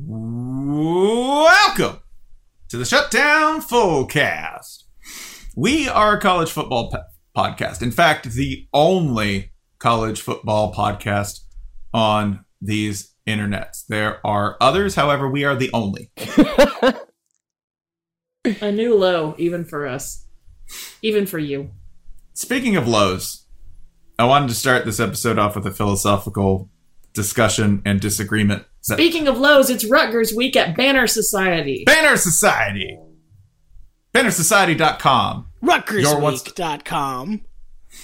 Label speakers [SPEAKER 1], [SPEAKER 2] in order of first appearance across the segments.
[SPEAKER 1] Welcome to the Shutdown Fullcast. We are a college football po- podcast. In fact, the only college football podcast on these internets. There are others, however, we are the only.
[SPEAKER 2] A new low, even for us. Even for you.
[SPEAKER 1] Speaking of lows, I wanted to start this episode off with a philosophical discussion and disagreement. Is that-
[SPEAKER 2] Speaking of lows, it's Rutgers week at Banner Society.
[SPEAKER 1] Banner Society. BannerSociety.com.
[SPEAKER 3] Rutgersweek.com.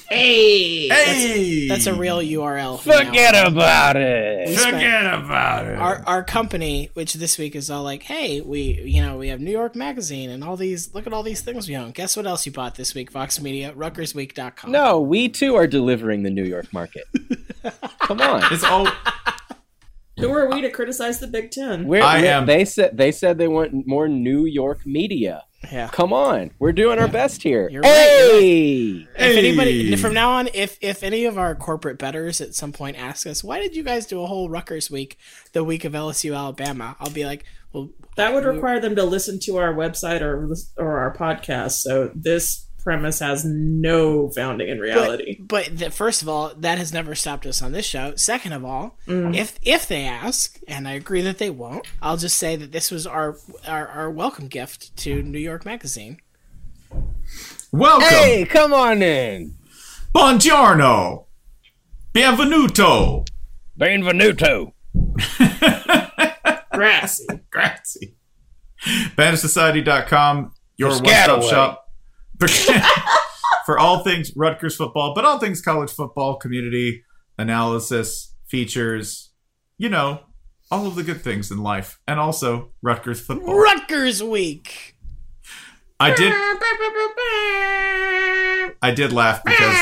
[SPEAKER 2] Hey!
[SPEAKER 1] Hey!
[SPEAKER 3] That's a real URL. from now
[SPEAKER 4] Forget about it.
[SPEAKER 3] We
[SPEAKER 1] Forget about it.
[SPEAKER 3] our our company, which this week is all like, hey, we you know we have New York Magazine and all these. Look at all these things we own. Guess what else you bought this week? Vox Media, RutgersWeek.com.
[SPEAKER 4] No, we too are delivering the New York market. Come on.
[SPEAKER 1] it's all
[SPEAKER 2] Who are we to criticize the Big Ten?
[SPEAKER 4] We're,
[SPEAKER 1] I
[SPEAKER 4] we're-
[SPEAKER 1] am-
[SPEAKER 4] They said they said they want more New York media.
[SPEAKER 3] Yeah.
[SPEAKER 4] Come on, we're doing our best here.
[SPEAKER 3] You're right, you're right.
[SPEAKER 4] hey,
[SPEAKER 3] If anybody from now on, if if any of our corporate betters at some point ask us, why did you guys do a whole Rutgers week, the week of LSU Alabama? I'll be like, well,
[SPEAKER 2] That would require them to listen to our website or or our podcast. So this premise has no founding in reality.
[SPEAKER 3] But, but the, first of all, that has never stopped us on this show. Second of all, mm. if if they ask, and I agree that they won't, I'll just say that this was our our, our welcome gift to New York Magazine.
[SPEAKER 1] welcome.
[SPEAKER 4] hey, come on in.
[SPEAKER 1] Buongiorno. Bienvenuto.
[SPEAKER 4] Benvenuto.
[SPEAKER 2] Grassy.
[SPEAKER 1] Grazie. BannerSociety.com, your one
[SPEAKER 4] Piscataway.
[SPEAKER 1] stop shop for all things Rutgers football, but all things college football, community analysis, features, you know, all of the good things in life, and also Rutgers football.
[SPEAKER 3] Rutgers week.
[SPEAKER 1] I did. I did laugh because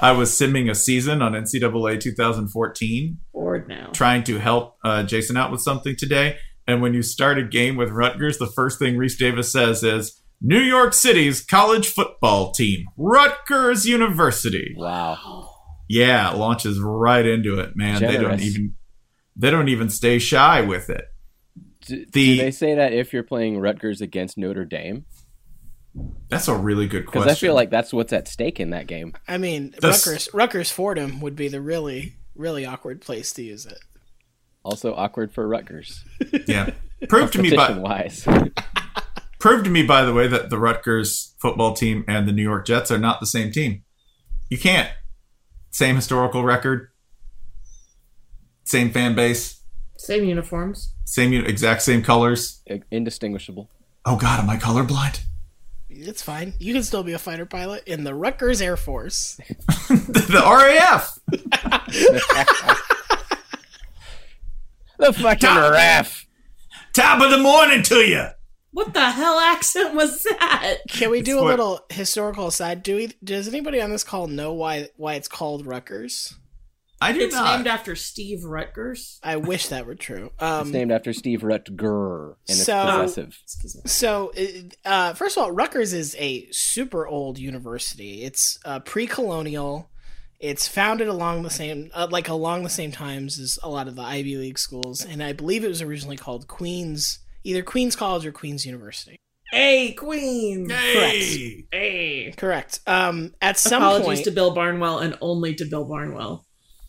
[SPEAKER 1] I was simming a season on NCAA 2014,
[SPEAKER 2] Bored now.
[SPEAKER 1] trying to help uh, Jason out with something today. And when you start a game with Rutgers, the first thing Rece Davis says is New York City's college football team, Rutgers University.
[SPEAKER 4] Wow.
[SPEAKER 1] Yeah, launches right into it, man. They don't even they don't even stay shy with it.
[SPEAKER 4] Do,
[SPEAKER 1] The-
[SPEAKER 4] do they say that if you're playing Rutgers against Notre Dame?
[SPEAKER 1] That's a really good question.
[SPEAKER 4] Because
[SPEAKER 1] question.
[SPEAKER 4] I feel like that's what's at stake in that game.
[SPEAKER 3] I mean,
[SPEAKER 1] That's-
[SPEAKER 3] Rutgers Rutgers Fordham would be the really really awkward place to use it.
[SPEAKER 4] Also awkward for Rutgers.
[SPEAKER 1] yeah. Prove to me by
[SPEAKER 4] wise.
[SPEAKER 1] Prove to me, by the way, that the Rutgers football team and the New York Jets are not the same team. You can't. Same historical record. Same fan base,
[SPEAKER 2] Same uniforms.
[SPEAKER 1] same exact same colors.
[SPEAKER 4] Indistinguishable.
[SPEAKER 1] Oh God, am I colorblind?
[SPEAKER 3] It's fine. You can still be a fighter pilot in the Rutgers Air Force.
[SPEAKER 1] the RAF.
[SPEAKER 4] The fucking ref.
[SPEAKER 1] Top of the morning to you.
[SPEAKER 2] What the hell accent was that?
[SPEAKER 3] Can we do
[SPEAKER 1] It's
[SPEAKER 3] a
[SPEAKER 1] what-
[SPEAKER 3] little historical aside? Do we? Does anybody on this call know why why it's called Rutgers?
[SPEAKER 1] I do
[SPEAKER 2] It's
[SPEAKER 1] not.
[SPEAKER 2] named after Steve Rutgers.
[SPEAKER 3] I wish that were true. Um,
[SPEAKER 4] It's named after Steve Rutger, and it's
[SPEAKER 3] So-
[SPEAKER 4] possessive.
[SPEAKER 2] Excuse.
[SPEAKER 3] So, uh, first of all, Rutgers is a super old university. It's uh, pre-colonial. It's founded along the same, uh, like along the same times as a lot of the Ivy League schools, and I believe it was originally called Queens, either Queens College or Queens University.
[SPEAKER 2] Hey, Queen.
[SPEAKER 1] Hey.
[SPEAKER 2] Hey.
[SPEAKER 3] Correct. Um, at some
[SPEAKER 2] Apologies
[SPEAKER 3] point,
[SPEAKER 2] to Bill Barnwell and only to Bill Barnwell.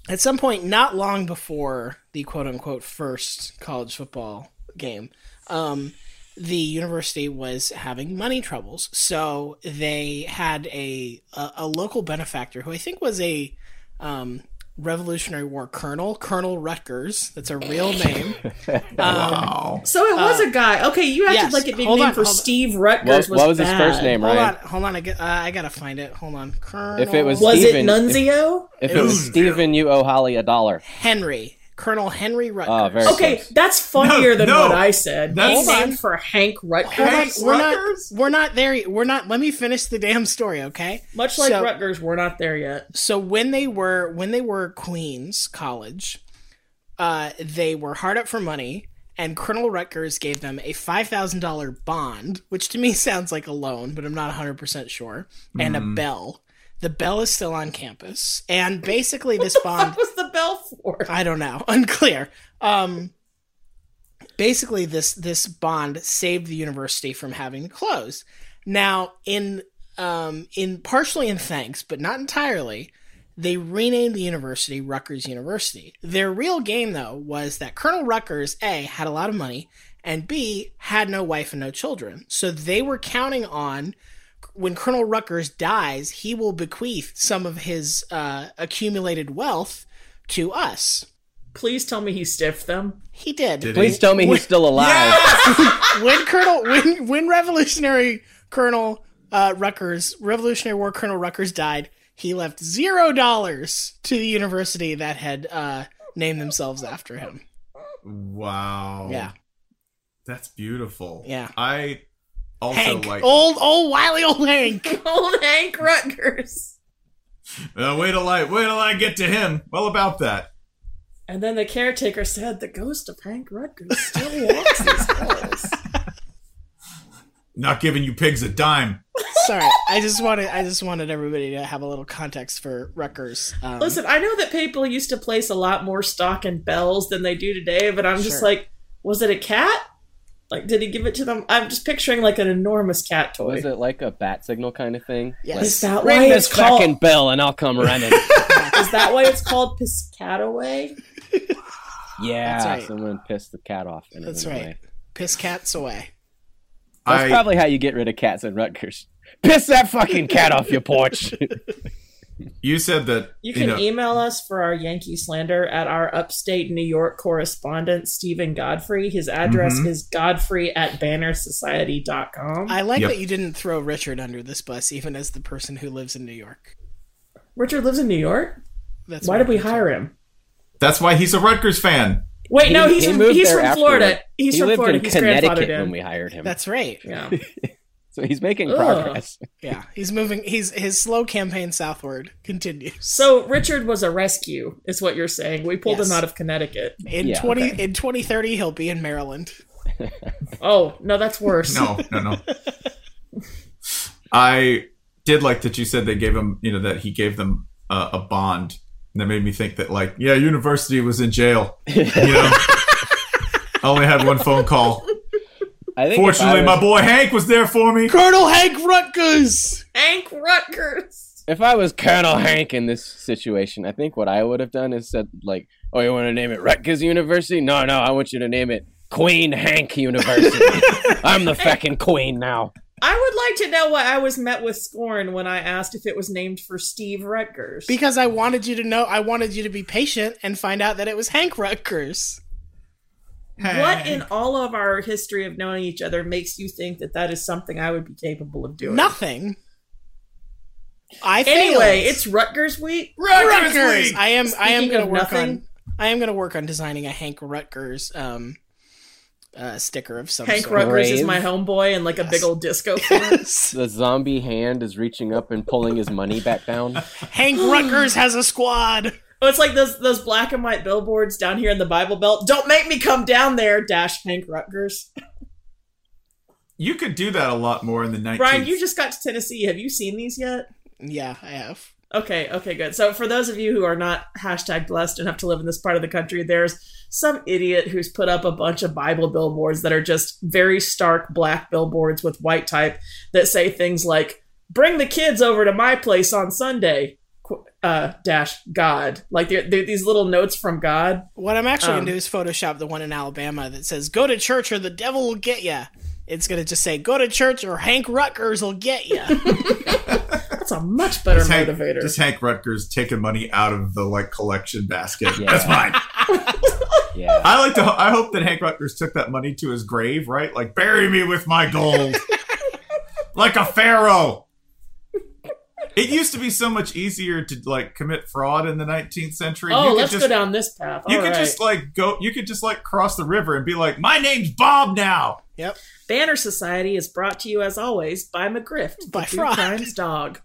[SPEAKER 3] at some point, not long before the quote unquote first college football game, um, the university was having money troubles. So they had a, a, a local benefactor who I think was a um, Revolutionary War colonel, Colonel Rutgers. That's a real name. Um,
[SPEAKER 1] Wow.
[SPEAKER 2] So it was a guy. Okay, you acted
[SPEAKER 3] yes.
[SPEAKER 2] like it being named for
[SPEAKER 3] on.
[SPEAKER 2] Steve Rutgers
[SPEAKER 4] What,
[SPEAKER 2] was
[SPEAKER 4] what was his
[SPEAKER 2] bad.
[SPEAKER 4] first name,
[SPEAKER 3] Hold
[SPEAKER 4] Ryan?
[SPEAKER 3] on, hold on. I, get, uh, I gotta find it. Hold on. Colonel
[SPEAKER 4] If it was
[SPEAKER 2] Was
[SPEAKER 4] Steven,
[SPEAKER 2] it Nunzio?
[SPEAKER 4] If, if it was Steven, you owe Holly a dollar.
[SPEAKER 3] Henry, Colonel Henry Rutgers.
[SPEAKER 4] Oh, very
[SPEAKER 2] Okay,
[SPEAKER 4] close.
[SPEAKER 2] that's funnier
[SPEAKER 1] No,
[SPEAKER 2] than
[SPEAKER 1] no.
[SPEAKER 2] what I said.
[SPEAKER 1] That's-
[SPEAKER 2] He's named for Hank Rutgers.
[SPEAKER 3] Hold on,
[SPEAKER 1] Hank
[SPEAKER 3] we're
[SPEAKER 1] Rutgers?
[SPEAKER 3] not. We're not there. yet. We're not. Let me finish the damn story, okay?
[SPEAKER 2] Much like
[SPEAKER 3] So-
[SPEAKER 2] Rutgers, we're not there yet.
[SPEAKER 3] so when they were when they were Queens College, uh, they were hard up for money, and Colonel Rutgers gave them a five thousand dollar bond, which to me sounds like a loan, but I'm not 100 percent sure, and a bell. The bell is still on campus, and basically this bond.
[SPEAKER 2] What was the bell for?
[SPEAKER 3] I don't know. Unclear. Um basically this this bond saved the university from having to close. Now, in um in partially in thanks, but not entirely, they renamed the university Rutgers University. Their real game though was that Colonel Rutgers A had a lot of money and B had no wife and no children. So they were counting on when Colonel Rutgers dies, he will bequeath some of his uh, accumulated wealth to us.
[SPEAKER 2] Please tell me he stiffed them.
[SPEAKER 3] He did.
[SPEAKER 1] Did
[SPEAKER 4] Please tell me he's still alive.
[SPEAKER 3] when Colonel when when Revolutionary Colonel uh, Rutgers Revolutionary War Colonel Rutgers died, he left zero dollars to the university that had uh, named themselves after him.
[SPEAKER 1] Wow.
[SPEAKER 3] Yeah.
[SPEAKER 1] That's beautiful.
[SPEAKER 3] Yeah.
[SPEAKER 1] I also
[SPEAKER 3] Hank,
[SPEAKER 1] like.
[SPEAKER 3] old old wily old Hank.
[SPEAKER 2] Old Hank Rutgers.
[SPEAKER 1] Uh, wait till I wait till I get to him. Well, about that.
[SPEAKER 2] And then the caretaker said, "The ghost of Hank Rutgers still walks these halls."
[SPEAKER 1] Not giving you pigs a dime.
[SPEAKER 3] Sorry, I just wanted I just wanted everybody to have a little context for Rutgers. Um,
[SPEAKER 2] Listen, I know that people used to place a lot more stock in bells than they do today, but I'm just
[SPEAKER 3] Sure.
[SPEAKER 2] like, was it a cat? Like, did he give it to them? I'm just picturing like an enormous cat toy.
[SPEAKER 4] Was it like a bat signal kind of thing?
[SPEAKER 3] Yes.
[SPEAKER 2] Is that
[SPEAKER 4] Ring
[SPEAKER 2] why
[SPEAKER 4] this
[SPEAKER 2] it's called?
[SPEAKER 4] fucking bell and I'll come running.
[SPEAKER 2] Is that why it's called Piscataway?
[SPEAKER 4] yeah,
[SPEAKER 3] That's right.
[SPEAKER 4] someone pissed the cat off. And
[SPEAKER 3] That's right.
[SPEAKER 4] away.
[SPEAKER 3] Piss cats away.
[SPEAKER 4] That's
[SPEAKER 1] I
[SPEAKER 4] probably how you get rid of cats in Rutgers. Piss that fucking cat off your porch.
[SPEAKER 1] You said that
[SPEAKER 2] You can
[SPEAKER 1] know,
[SPEAKER 2] email us for our Yankee slander at our upstate New York correspondent, Stephen Godfrey. His address
[SPEAKER 1] Mhm.
[SPEAKER 2] is godfrey at bannersociety.com.
[SPEAKER 3] I like
[SPEAKER 1] Yep.
[SPEAKER 3] that you didn't throw Richard under this bus, even as the person who lives in New York.
[SPEAKER 2] Richard lives in New York?
[SPEAKER 3] That's
[SPEAKER 2] Why did we
[SPEAKER 3] I think.
[SPEAKER 2] hire him?
[SPEAKER 1] that's why he's a Rutgers fan.
[SPEAKER 2] Wait,
[SPEAKER 4] He-
[SPEAKER 2] no, he's
[SPEAKER 4] he
[SPEAKER 2] from, he's from. Florida. He's
[SPEAKER 4] he
[SPEAKER 2] from
[SPEAKER 4] lived
[SPEAKER 2] Florida.
[SPEAKER 4] in
[SPEAKER 2] He's grandfathered
[SPEAKER 4] Connecticut when we hired him.
[SPEAKER 3] That's right.
[SPEAKER 2] Yeah.
[SPEAKER 4] so he's making
[SPEAKER 2] Ugh.
[SPEAKER 4] progress.
[SPEAKER 3] Yeah, he's moving. He's his slow campaign southward continues.
[SPEAKER 2] So Richard was a rescue, is what you're saying. We pulled
[SPEAKER 3] Yes.
[SPEAKER 2] him out of Connecticut.
[SPEAKER 3] in
[SPEAKER 4] Yeah,
[SPEAKER 3] twenty
[SPEAKER 4] okay.
[SPEAKER 3] in twenty thirty, he'll be in Maryland.
[SPEAKER 2] Oh, no, that's worse.
[SPEAKER 1] No, no, no. I did like that you said they gave him, you know, that he gave them uh, a bond. And that made me think that, like, yeah, university was in jail. You know, I only had one phone call.
[SPEAKER 4] I think if I
[SPEAKER 1] Fortunately, my boy Hank was there for me.
[SPEAKER 3] Colonel Hank Rutgers.
[SPEAKER 2] Hank Rutgers.
[SPEAKER 4] If I was Colonel Hank in this situation, I think what I would have done is said, like, oh, you want to name it Rutgers University? No, no, I want you to name it Queen Hank University. I'm the fucking queen now.
[SPEAKER 2] I would like to know why I was met with scorn when I asked if it was named for Steve Rutgers.
[SPEAKER 3] Because I wanted you to know, I wanted you to be patient and find out that it was Hank Rutgers.
[SPEAKER 2] What in all of our history of knowing each other makes you think that that is something I would be capable of doing?
[SPEAKER 3] Nothing. I
[SPEAKER 2] Anyway, it's Rutgers week.
[SPEAKER 1] Rutgers
[SPEAKER 3] Rutgers.
[SPEAKER 1] Week!
[SPEAKER 3] I am. I am going to work
[SPEAKER 2] nothing-
[SPEAKER 3] on. I am going to work on designing a Hank Rutgers um, uh, sticker of some sort.
[SPEAKER 2] Hank
[SPEAKER 3] sort.
[SPEAKER 2] Rutgers is my homeboy and like a big old disco fan.
[SPEAKER 4] The zombie hand is reaching up and pulling his money back down.
[SPEAKER 3] Hank Rutgers has a squad.
[SPEAKER 2] Oh, it's like those those black and white billboards down here in the Bible Belt. Don't make me come down there. Dash Hank Rutgers.
[SPEAKER 1] You could do that a lot more in the 19th.
[SPEAKER 2] Brian, you just got to Tennessee. Have you seen these yet?
[SPEAKER 3] Yeah, I have.
[SPEAKER 2] Okay, okay, good. So for those of you who are not hashtag blessed enough to live in this part of the country, there's some idiot who's put up a bunch of Bible billboards that are just very stark black billboards with white type that say things like "Bring the kids over to my place on Sunday." Qu- Uh, dash God, like they're, they're these little notes from God.
[SPEAKER 3] What I'm actually
[SPEAKER 2] Um,
[SPEAKER 3] going to do is Photoshop the one in Alabama that says "Go to church or the devil will get ya." It's going to just say "Go to church or Hank Rutgers will get ya."
[SPEAKER 2] That's a much better
[SPEAKER 1] just Hank,
[SPEAKER 2] motivator.
[SPEAKER 1] just Hank Rutgers taking money out of the like collection basket.
[SPEAKER 4] Yeah.
[SPEAKER 1] That's mine.
[SPEAKER 4] Yeah.
[SPEAKER 1] I like to. I hope that Hank Rutgers took that money to his grave. Right, like bury me with my gold, like a pharaoh. It used to be so much easier to like commit fraud in the 19th century.
[SPEAKER 2] oh,
[SPEAKER 1] you could
[SPEAKER 2] let's
[SPEAKER 1] just,
[SPEAKER 2] go down this path.
[SPEAKER 1] You
[SPEAKER 2] All
[SPEAKER 1] could
[SPEAKER 2] right.
[SPEAKER 1] just like go. You could just like cross the river and be like, "My name's Bob now."
[SPEAKER 3] yep.
[SPEAKER 2] Banner Society is brought to you as always by McGriff,
[SPEAKER 3] By
[SPEAKER 2] the Two
[SPEAKER 3] fraud.
[SPEAKER 2] Crimes dog.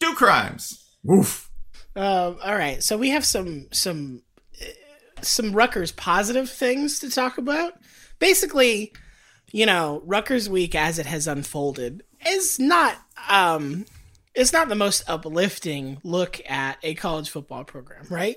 [SPEAKER 1] Do crimes. Woof.
[SPEAKER 3] Um, all right, so we have some some uh, some Rutgers positive things to talk about. Basically, you know, Rutgers week as it has unfolded is not um it's not the most uplifting look at a college football program, right?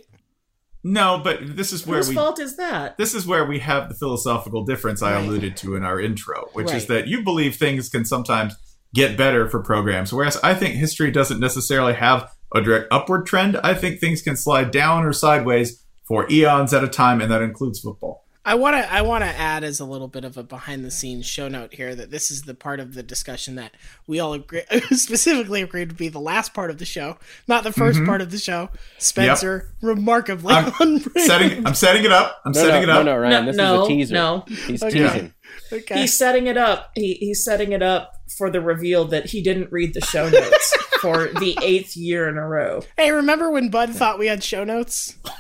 [SPEAKER 1] No, but this is where
[SPEAKER 2] Whose
[SPEAKER 1] we.
[SPEAKER 2] fault is that?
[SPEAKER 1] This is where we have the philosophical difference I
[SPEAKER 3] Right.
[SPEAKER 1] alluded to in our intro, which is that you believe things can sometimes get better for programs, whereas I think history doesn't necessarily have a direct upward trend. I think things can slide down or sideways for eons at a time, and that includes football.
[SPEAKER 3] I want to I want to add as a little bit of a behind the scenes show note here that this is the part of the discussion that we all agree, specifically agreed to be the last part of the show, not the 1st mm-hmm. part of the show. Spencer remarkably
[SPEAKER 1] I'm Setting, I'm setting it up. I'm
[SPEAKER 4] No,
[SPEAKER 1] setting
[SPEAKER 4] no,
[SPEAKER 1] it up.
[SPEAKER 4] no, no, Ryan.
[SPEAKER 2] No,
[SPEAKER 4] this
[SPEAKER 2] no,
[SPEAKER 4] is a teaser.
[SPEAKER 2] no.
[SPEAKER 4] He's
[SPEAKER 3] Okay.
[SPEAKER 4] teasing.
[SPEAKER 3] Okay.
[SPEAKER 2] He's setting it up. He, he's setting it up for the reveal that he didn't read the show notes for the eighth year in a row.
[SPEAKER 3] Hey, remember when Bud thought we had show notes?
[SPEAKER 2] Look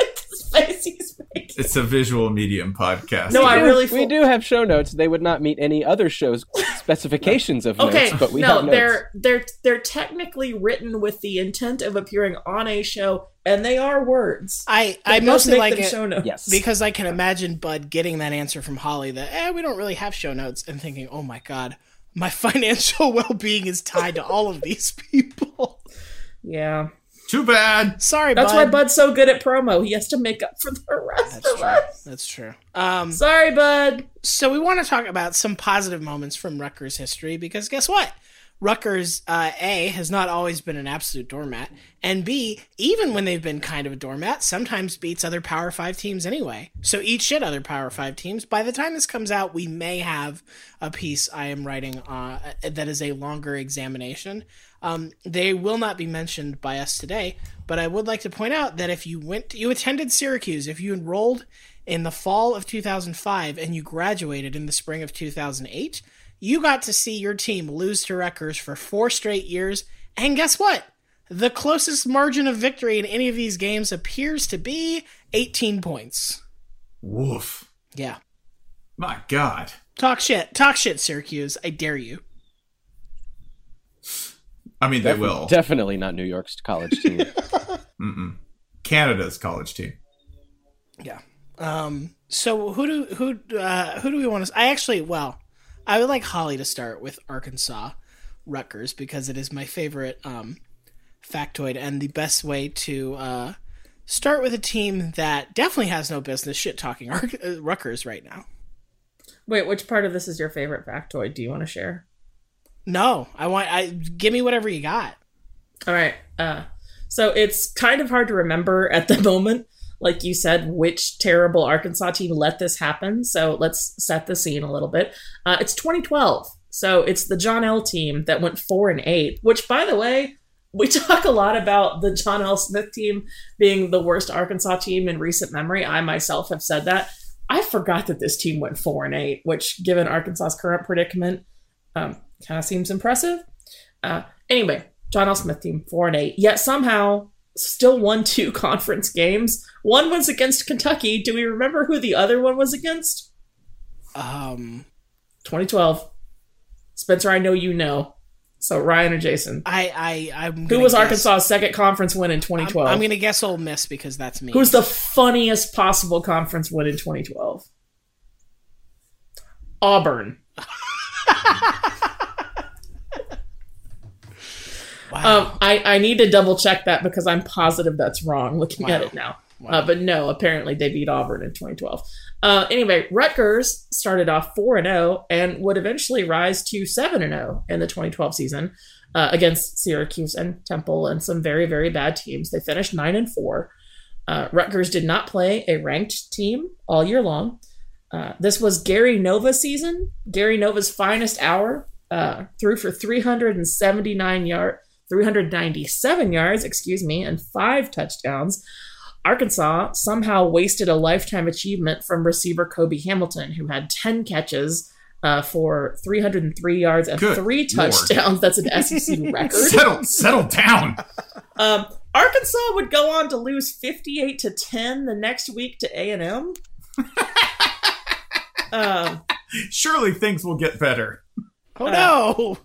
[SPEAKER 2] at this face he's making.
[SPEAKER 1] It's a visual medium podcast.
[SPEAKER 2] No, I
[SPEAKER 4] We do-
[SPEAKER 2] really
[SPEAKER 4] we do have show notes. They would not meet any other show's specifications of
[SPEAKER 2] Okay,
[SPEAKER 4] notes, but we
[SPEAKER 2] no,
[SPEAKER 4] have notes.
[SPEAKER 2] they're they're they're technically written with the intent of appearing on a show, and they are words.
[SPEAKER 3] I
[SPEAKER 2] They
[SPEAKER 3] I mostly
[SPEAKER 2] make
[SPEAKER 3] like
[SPEAKER 2] them
[SPEAKER 3] it
[SPEAKER 2] show notes.
[SPEAKER 4] Yes.
[SPEAKER 3] because I can imagine Bud getting that answer from Holly that eh, we don't really have show notes and thinking, oh my god, my financial well being is tied to all of these people.
[SPEAKER 2] Yeah,
[SPEAKER 1] Too bad.
[SPEAKER 3] Sorry,
[SPEAKER 2] that's
[SPEAKER 3] Bud.
[SPEAKER 2] why Bud's so good at promo. He has to make up for the rest
[SPEAKER 3] That's
[SPEAKER 2] of
[SPEAKER 3] true.
[SPEAKER 2] us.
[SPEAKER 3] That's true. Um,
[SPEAKER 2] Sorry, Bud.
[SPEAKER 3] so we want to talk about some positive moments from Rutgers history because guess what? Rutgers, uh, A, has not always been an absolute doormat, and B, even when they've been kind of a doormat, sometimes beats other Power 5 teams anyway. So eat shit, other Power 5 teams. By the time this comes out, we may have a piece I am writing uh, that is a longer examination. Um, they will not be mentioned by us today, but I would like to point out that if you went, you attended Syracuse, if you enrolled in the fall of 2005 and you graduated in the spring of 2008, you got to see your team lose to Rutgers for four straight years. And guess what? The closest margin of victory in any of these games appears to be 18 points.
[SPEAKER 1] Woof.
[SPEAKER 3] Yeah.
[SPEAKER 1] My God.
[SPEAKER 3] Talk shit. Talk shit, Syracuse. I dare you.
[SPEAKER 1] I mean, they
[SPEAKER 4] Defi-
[SPEAKER 1] will.
[SPEAKER 4] Definitely not New York's college team.
[SPEAKER 1] Mm-mm. Canada's college team.
[SPEAKER 3] Yeah. Um. So who do who uh, who do we want to? I actually, well, I would like Holly to start with Arkansas, Rutgers because it is my favorite um, factoid and the best way to uh, start with a team that definitely has no business shit talking Ar- uh, Rutgers right now.
[SPEAKER 2] Wait, which part of this is your favorite factoid? Do you want to share?
[SPEAKER 3] No, I want. I give me whatever you got.
[SPEAKER 2] All right. Uh, so it's kind of hard to remember at the moment, like you said, which terrible Arkansas team let this happen. So let's set the scene a little bit. Uh, it's 2012. So it's the John L team that went four and eight, which by the way, we talk a lot about the John L. Smith team being the worst Arkansas team in recent memory. I myself have said that. I forgot that this team went four and eight, which, given Arkansas's current predicament, um, kind of seems impressive. Uh, anyway, John L. Smith team four and eight, yet somehow still won two conference games. One was against Kentucky. Do we remember who the other one was against?
[SPEAKER 3] Um,
[SPEAKER 2] 2012. Spencer, I know you know. So Ryan or Jason,
[SPEAKER 3] I, I, I'm.
[SPEAKER 2] who was
[SPEAKER 3] guess-
[SPEAKER 2] Arkansas's second conference win in
[SPEAKER 3] I'm,
[SPEAKER 2] 2012?
[SPEAKER 3] I'm gonna guess Ole Miss because that's me.
[SPEAKER 2] Who's the funniest possible conference win in 2012? Auburn.
[SPEAKER 3] Wow.
[SPEAKER 2] Um, I, I need to double check that because I'm positive that's wrong looking at it now. Uh, but no, apparently they beat Auburn in 2012. Uh, anyway, Rutgers started off 4 and 0 and would eventually rise to 7 and 0 in the 2012 season uh, against Syracuse and Temple and some very, very bad teams. They finished 9 and 4. Uh, Rutgers did not play a ranked team all year long. Uh, this was Gary Nova season. Gary Nova's finest hour uh, threw for 379 yard, 397 yards, excuse me, and five touchdowns. Arkansas somehow wasted a lifetime achievement from receiver Cobi Hamilton, who had 10 catches uh, for 303 yards and
[SPEAKER 1] Good
[SPEAKER 2] three
[SPEAKER 1] Lord.
[SPEAKER 2] touchdowns. That's an SEC record.
[SPEAKER 1] Settle, settle down.
[SPEAKER 2] Um, Arkansas would go on to lose 58 to 10 the next week to A&M. um,
[SPEAKER 1] Surely things will get better.
[SPEAKER 3] oh no!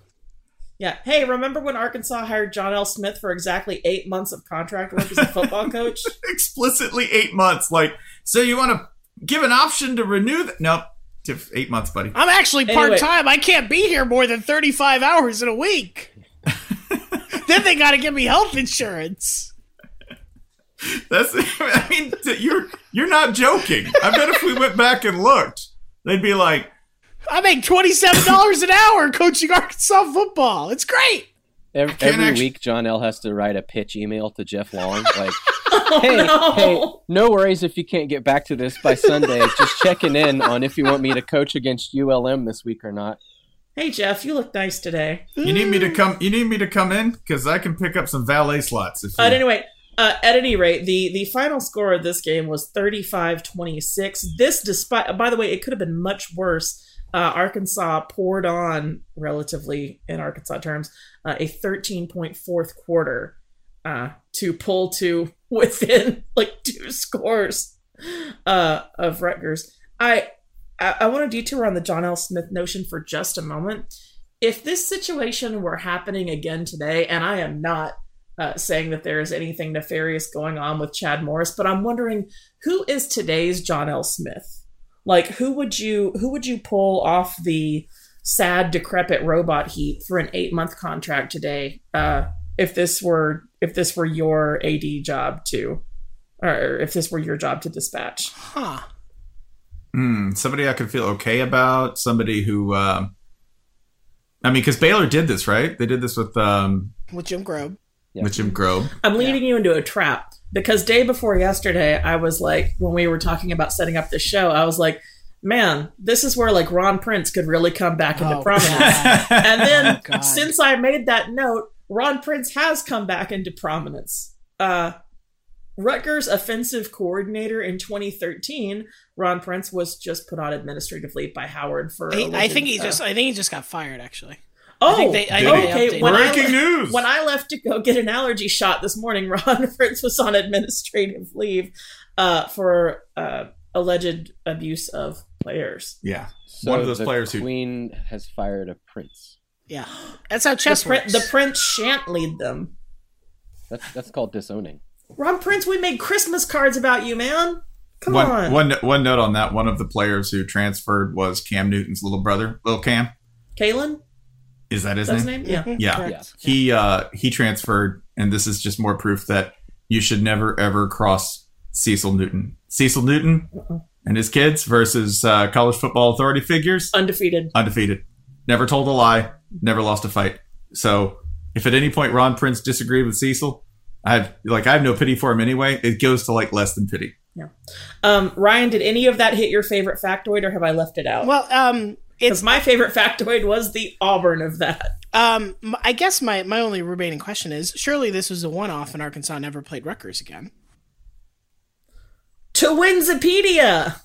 [SPEAKER 2] Yeah. Hey, remember when Arkansas hired John L. Smith for exactly eight months of contract work as a football coach?
[SPEAKER 1] Explicitly eight months. Like, so you want to give an option to renew that? Nope. To eight months, buddy.
[SPEAKER 3] I'm actually
[SPEAKER 2] Anyway.
[SPEAKER 3] part time. I can't be here more than 35 hours in a week. then they got to give me health insurance.
[SPEAKER 1] That's. I mean, you're you're not joking. I bet if we went back and looked, they'd be like,
[SPEAKER 3] I make $27 an hour coaching Arkansas football. It's great.
[SPEAKER 4] Every, every
[SPEAKER 1] actu-
[SPEAKER 4] week, John L has to write a pitch email to Jeff Long, like,
[SPEAKER 2] Oh,
[SPEAKER 4] "Hey,
[SPEAKER 2] no.
[SPEAKER 4] hey, no worries if you can't get back to this by Sunday. Just checking in on if you want me to coach against ULM this week or not."
[SPEAKER 2] Hey, Jeff, you look nice today.
[SPEAKER 1] "You need me to come? You need me to come in because I can pick up some valet slots." If you,
[SPEAKER 2] But anyway, uh, at any rate, the, the final score of this game was 35 26. This, despite, by the way, it could have been much worse. Uh, Arkansas poured on, relatively in Arkansas terms, uh, a 13 point fourth quarter uh, to pull to within like two scores uh, of Rutgers. I, I, I want to detour on the John L. Smith notion for just a moment. If this situation were happening again today, and I am not uh, saying that there is anything nefarious going on with Chad Morris, but I'm wondering who is today's John L. Smith? Like who would you who would you pull off the sad decrepit robot heap for an eight month contract today? Uh, if this were if this were your AD job to, or if this were your job to dispatch.
[SPEAKER 3] Huh.
[SPEAKER 1] Hmm, somebody I could feel okay about. Somebody who, um, I mean, because Baylor did this, right? They did this with um,
[SPEAKER 3] With Jim Grobe.
[SPEAKER 4] Yeah.
[SPEAKER 1] with Jim Grobe.
[SPEAKER 2] I'm leading you into a trap because day before yesterday, I was like, when we were talking about setting up the show, I was like, man, this is where like Ron Prince could really come back into
[SPEAKER 3] Oh,
[SPEAKER 2] prominence.
[SPEAKER 3] God.
[SPEAKER 2] and then
[SPEAKER 3] Oh,
[SPEAKER 2] since I made that note, Ron Prince has come back into prominence. Uh, Rutgers offensive coordinator in 2013, Ron Prince was just put on administrative leave by Howard for.
[SPEAKER 3] He- I think he
[SPEAKER 2] uh,
[SPEAKER 3] just I think he just got fired actually.
[SPEAKER 2] Oh,
[SPEAKER 3] think they- I
[SPEAKER 1] think they
[SPEAKER 2] okay.
[SPEAKER 3] updated
[SPEAKER 2] When I,
[SPEAKER 1] Breaking news.
[SPEAKER 2] when I left to go get an allergy shot this morning, Ron Prince was on administrative leave uh, for uh, alleged abuse of players.
[SPEAKER 1] Yeah,
[SPEAKER 4] So
[SPEAKER 1] one of those
[SPEAKER 4] the
[SPEAKER 1] players who
[SPEAKER 4] Queen has fired a prince.
[SPEAKER 3] Yeah. That's how chess
[SPEAKER 2] the, prin- the prince shan't lead them.
[SPEAKER 4] That's that's called disowning.
[SPEAKER 2] Ron Prince, we made Christmas cards about you, man. Come
[SPEAKER 1] one,
[SPEAKER 2] on.
[SPEAKER 1] one one note on that. One of the players who transferred was Cam Newton's little brother, little Cam.
[SPEAKER 2] Caylin?
[SPEAKER 1] Is that his
[SPEAKER 2] That's
[SPEAKER 1] name?
[SPEAKER 2] name? Yeah.
[SPEAKER 3] Mhm,
[SPEAKER 1] Yeah. He uh he transferred, and this is just more proof that you should never ever cross Cecil Newton. Cecil Newton and his kids versus uh, college football authority figures,
[SPEAKER 2] Undefeated.
[SPEAKER 1] undefeated, never told a lie, never lost a fight. So if at any point Ron Prince disagreed with Cecil, I have like I have no pity for him anyway. It goes to like less than pity. Yeah.
[SPEAKER 2] Um, Ryan, did any of that hit your favorite factoid or have I left it out?
[SPEAKER 3] Well, um
[SPEAKER 2] Because my favorite factoid was the Auburn of that.
[SPEAKER 3] Um, m- I guess my my only remaining question is: Surely this was a one-off, and Arkansas never played Rutgers again.
[SPEAKER 2] To Winsipedia!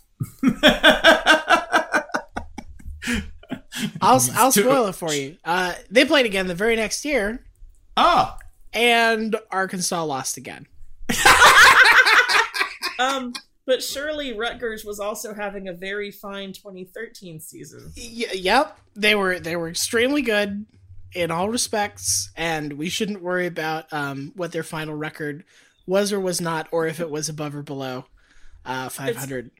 [SPEAKER 3] I'll I'll spoil it for you. Uh, they played again the very next year,
[SPEAKER 1] Ah,
[SPEAKER 3] and Arkansas lost again.
[SPEAKER 2] Um, but surely Rutgers was also having a very fine 2013 season.
[SPEAKER 3] Y- yep, they were they were extremely good in all respects, and we shouldn't worry about um, what their final record was or was not, or if it was above or below uh, 500.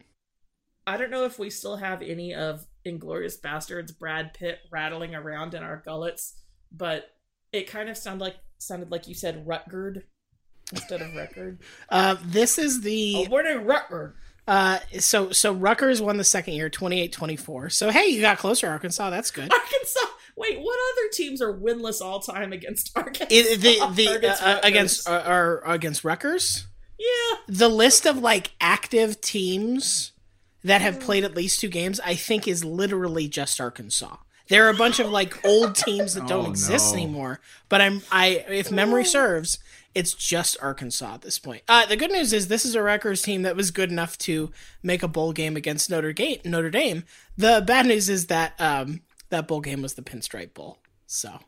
[SPEAKER 2] I don't know if we still have any of Inglourious Basterds Brad Pitt rattling around in our gullets, but it kind of sounded like sounded like you said Rutgerd instead of record.
[SPEAKER 3] Uh, this is the
[SPEAKER 2] Oh, we're in
[SPEAKER 3] uh, so so Rutgers won the second year, 28-24. So hey, you got closer, Arkansas. That's good.
[SPEAKER 2] Arkansas. Wait, what other teams are winless all time against Arkansas?
[SPEAKER 3] It, the the
[SPEAKER 2] against
[SPEAKER 3] uh, against uh, or against Rutgers.
[SPEAKER 2] yeah.
[SPEAKER 3] the list of like active teams that have played at least two games, I think, is literally just Arkansas. There are a bunch of like old teams that don't
[SPEAKER 1] Oh,
[SPEAKER 3] exist
[SPEAKER 1] no.
[SPEAKER 3] anymore, but I'm I if memory serves, it's just Arkansas at this point. Uh, the good news is this is a Rutgers team that was good enough to make a bowl game against Notre Dame. Notre Dame. The bad news is that um, that bowl game was the Pinstripe Bowl. So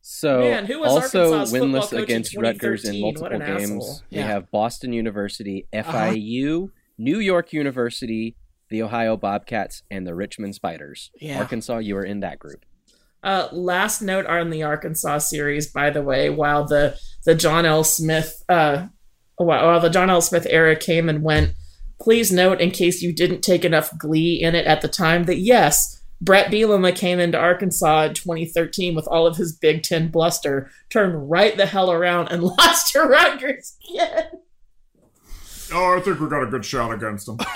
[SPEAKER 4] So
[SPEAKER 2] Man, who was
[SPEAKER 4] also
[SPEAKER 2] Arkansas's
[SPEAKER 4] winless
[SPEAKER 2] coach in
[SPEAKER 4] against Rutgers in multiple games.
[SPEAKER 2] asshole.
[SPEAKER 4] We
[SPEAKER 3] Yeah.
[SPEAKER 4] have Boston University,
[SPEAKER 2] Uh-huh.
[SPEAKER 4] FIU, New York University, the Ohio Bobcats, and the Richmond Spiders.
[SPEAKER 3] Yeah.
[SPEAKER 4] Arkansas, you are in that group.
[SPEAKER 2] Uh, last note on the Arkansas series, by the way, while the the John L. Smith uh, while, the John L. Smith era came and went, please note in case you didn't take enough glee in it at the time that yes, Bret Bielema came into Arkansas in 2013 with all of his Big Ten bluster, turned right the hell around and lost to Rutgers again.
[SPEAKER 1] Oh, I think we got a good shot against them.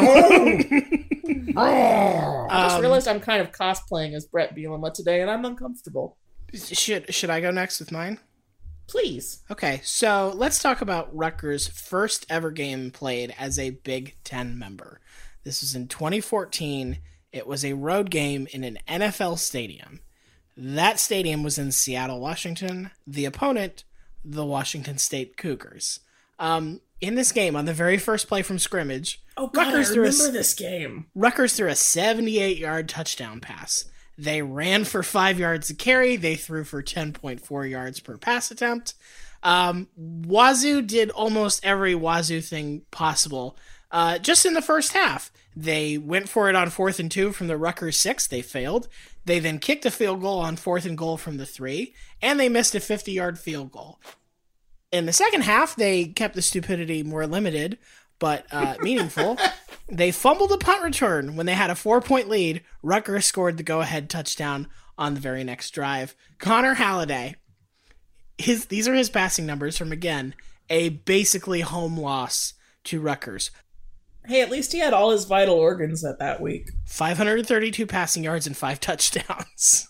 [SPEAKER 2] I just
[SPEAKER 3] Um,
[SPEAKER 2] realized I'm kind of cosplaying as Bret Bielema today, and I'm uncomfortable.
[SPEAKER 3] should should I go next with mine?
[SPEAKER 2] Please.
[SPEAKER 3] Okay, so let's talk about Rutgers' first ever game played as a Big Ten member. This was in 2014. It was a road game in an NFL stadium. That stadium was in Seattle, Washington. The opponent, the Washington State Cougars. Um, in this game, on the very first play from scrimmage,
[SPEAKER 2] Oh God,
[SPEAKER 3] Rutgers
[SPEAKER 2] I
[SPEAKER 3] threw a
[SPEAKER 2] remember this game.
[SPEAKER 3] Rutgers threw a 78 yard touchdown pass. They ran for five yards to carry. They threw for 10.4 yards per pass attempt. Um, Wazoo did almost every Wazoo thing possible. Uh, just in the first half, they went for it on fourth and two from the Rutgers six. They failed. They then kicked a field goal on fourth and goal from the three, and they missed a 50 yard field goal. In the second half, they kept the stupidity more limited, but uh, meaningful. They fumbled a punt return when they had a four point lead. Rutgers scored the go ahead touchdown on the very next drive. Connor Halliday, his these are his passing numbers from again a basically home loss to Rutgers.
[SPEAKER 2] Hey, at least he had all his vital organs at that week.
[SPEAKER 3] 532 passing yards and five touchdowns.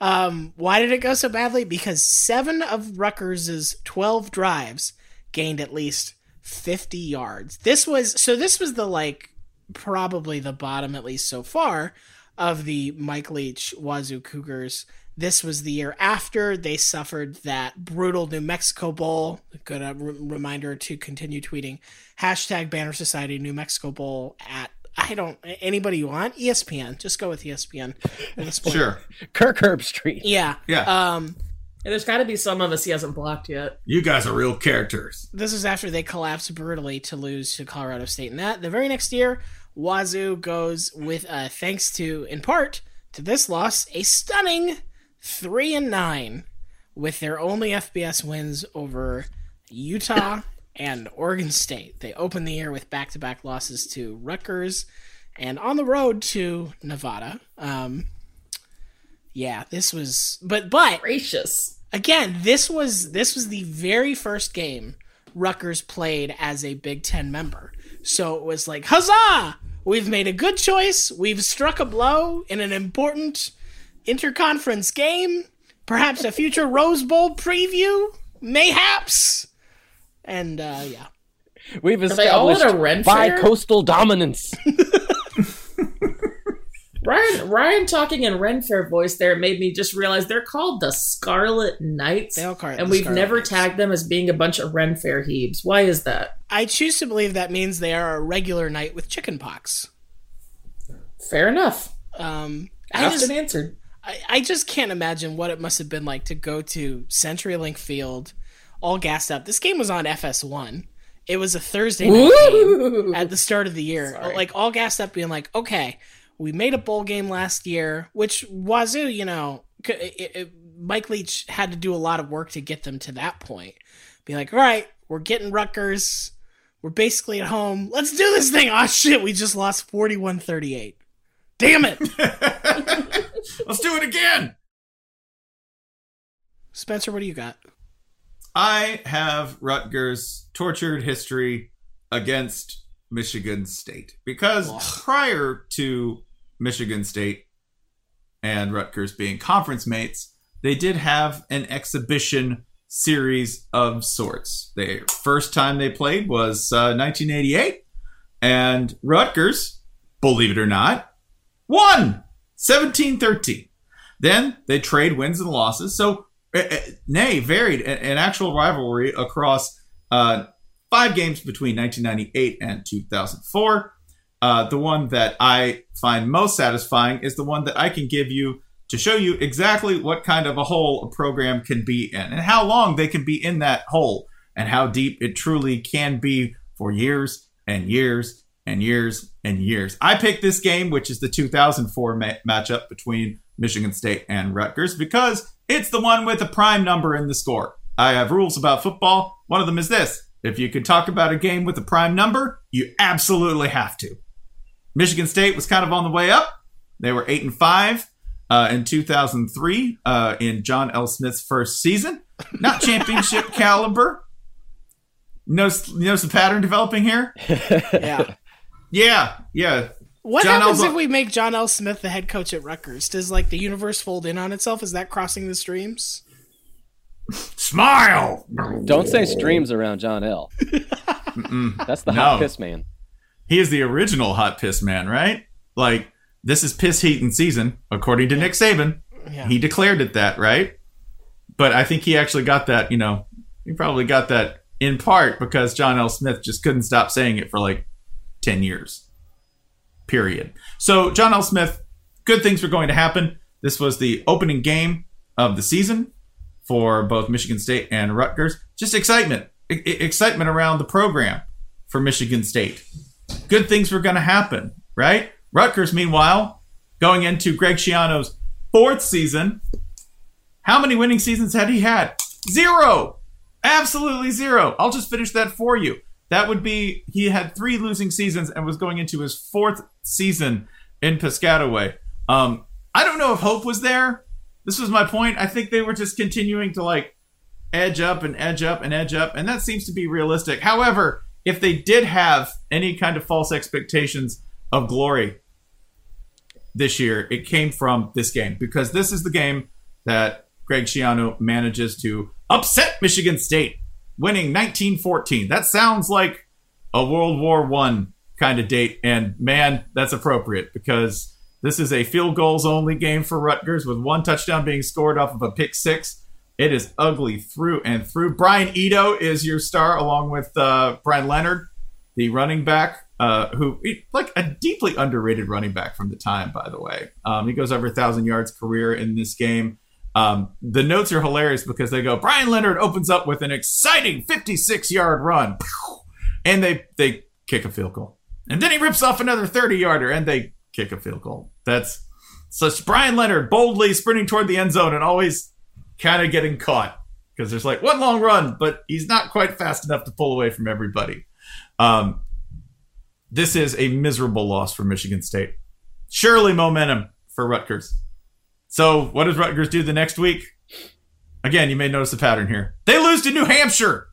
[SPEAKER 3] Um, why did it go so badly? Because seven of Rutgers's 12 drives gained at least 50 yards. This was so. This was the like probably the bottom at least so far of the Mike Leach Wazoo Cougars. This was the year after they suffered that brutal New Mexico Bowl. Good uh, re- reminder to continue tweeting hashtag Banner Society New Mexico Bowl at I don't anybody you want ESPN. Just go with ESPN at this point.
[SPEAKER 1] Sure.
[SPEAKER 4] Kirk Herbstreit.
[SPEAKER 3] Yeah.
[SPEAKER 1] Yeah.
[SPEAKER 3] Um.
[SPEAKER 2] And there's got to be some of us he hasn't blocked yet.
[SPEAKER 1] You guys are real characters.
[SPEAKER 3] This is after they collapsed brutally to lose to Colorado State. And that the very next year, Wazoo goes with uh, thanks to in part to this loss a stunning three and nine with their only FBS wins over Utah and Oregon State. They open the year with back to back losses to Rutgers and on the road to Nevada. Um, yeah, this was but but
[SPEAKER 2] Gracious.
[SPEAKER 3] again, this was this was the very first game Rutgers played as a Big Ten member. So it was like, huzzah! We've made a good choice. We've struck a blow in an important interconference game. Perhaps a future Rose Bowl preview, mayhaps. And uh, yeah,
[SPEAKER 4] We've
[SPEAKER 2] they all in
[SPEAKER 4] established
[SPEAKER 2] a Ren fair?
[SPEAKER 4] bi-coastal dominance.
[SPEAKER 2] Ryan Ryan talking in Ren Fair voice there made me just realize they're called the Scarlet Knights.
[SPEAKER 3] They all call
[SPEAKER 2] and
[SPEAKER 3] the
[SPEAKER 2] we've
[SPEAKER 3] Scarlet
[SPEAKER 2] never
[SPEAKER 3] Knights.
[SPEAKER 2] tagged them as being a bunch of Ren Fair heebs. Why is that?
[SPEAKER 3] I choose to believe that means they are a regular knight with chickenpox.
[SPEAKER 2] Fair enough.
[SPEAKER 3] Um, I just,
[SPEAKER 2] and answered.
[SPEAKER 3] I, I just can't imagine what it must have been like to go to CenturyLink Field, all gassed up. This game was on FS1. It was a Thursday night game at the start of the year.
[SPEAKER 2] Sorry.
[SPEAKER 3] Like all gassed up, being like, okay, we made a bowl game last year, which Wazoo, you know, it, it, Mike Leach had to do a lot of work to get them to that point. Be like, all right, we're getting Rutgers. We're basically at home. Let's do this thing. Oh shit, we just lost 41-38. Damn it.
[SPEAKER 1] Let's do it again.
[SPEAKER 3] Spencer, what do you got?
[SPEAKER 1] I have Rutgers tortured history against Michigan State because prior to Michigan State and Rutgers being conference mates, they did have an exhibition series of sorts. The first time they played was uh, 1988, and Rutgers, believe it or not, won 17 13. Then they trade wins and losses. So, nay, varied an actual rivalry across uh, five games between 1998 and 2004. Uh, the one that I find most satisfying is the one that I can give you to show you exactly what kind of a hole a program can be in and how long they can be in that hole and how deep it truly can be for years and years and years and years. I picked this game, which is the 2004 ma- matchup between Michigan State and Rutgers, because it's the one with a prime number in the score. I have rules about football. One of them is this if you can talk about a game with a prime number, you absolutely have to. Michigan State was kind of on the way up. They were 8 and 5 uh, in 2003 uh, in John L. Smith's first season. Not championship caliber. Notice, you notice the pattern developing here?
[SPEAKER 3] Yeah.
[SPEAKER 1] Yeah, yeah.
[SPEAKER 3] What
[SPEAKER 1] John
[SPEAKER 3] happens
[SPEAKER 1] El's-
[SPEAKER 3] if we make John L. Smith the head coach at Rutgers? Does like the universe fold in on itself? Is that crossing the streams?
[SPEAKER 1] Smile!
[SPEAKER 4] Don't say streams around John L. That's the
[SPEAKER 1] No.
[SPEAKER 4] hot piss man.
[SPEAKER 1] He is the original hot piss man, right? Like, this is piss heat in season, according to Nick Saban.
[SPEAKER 3] Yeah.
[SPEAKER 1] He declared it that, right? But I think he actually got that, you know, he probably got that in part because John L. Smith just couldn't stop saying it for like 10 years. Period. So, John L. Smith, good things were going to happen. This was the opening game of the season for both Michigan State and Rutgers. Just excitement, e- excitement around the program for Michigan State. Good things were going to happen, right? Rutgers, meanwhile, going into Greg Schiano's fourth season. How many winning seasons had he had? Zero. Absolutely zero. I'll just finish that for you. That would be he had three losing seasons and was going into his fourth season in Piscataway. Um, I don't know if hope was there. This was my point. I think they were just continuing to like edge up and edge up and edge up, and that seems to be realistic. However, if they did have any kind of false expectations of glory this year, it came from this game because this is the game that Greg Schiano manages to upset Michigan State, winning 1914. That sounds like a World War One kind of date, and man, that's appropriate because this is a field goals only game for Rutgers with one touchdown being scored off of a pick six. It is ugly through and through. Brian Ito is your star, along with uh, Brian Leonard, the running back, uh, who like a deeply underrated running back from the time. By the way, um, he goes over a thousand yards career in this game. Um, the notes are hilarious because they go Brian Leonard opens up with an exciting 56 yard run, and they they kick a field goal, and then he rips off another 30 yarder, and they kick a field goal. That's such Brian Leonard boldly sprinting toward the end zone and always kind of getting caught because there's like one long run, but he's not quite fast enough to pull away from everybody. Um, this is a miserable loss for Michigan State. Surely momentum for Rutgers. So what does Rutgers do the next week? Again, you may notice a pattern here. They lose to New Hampshire,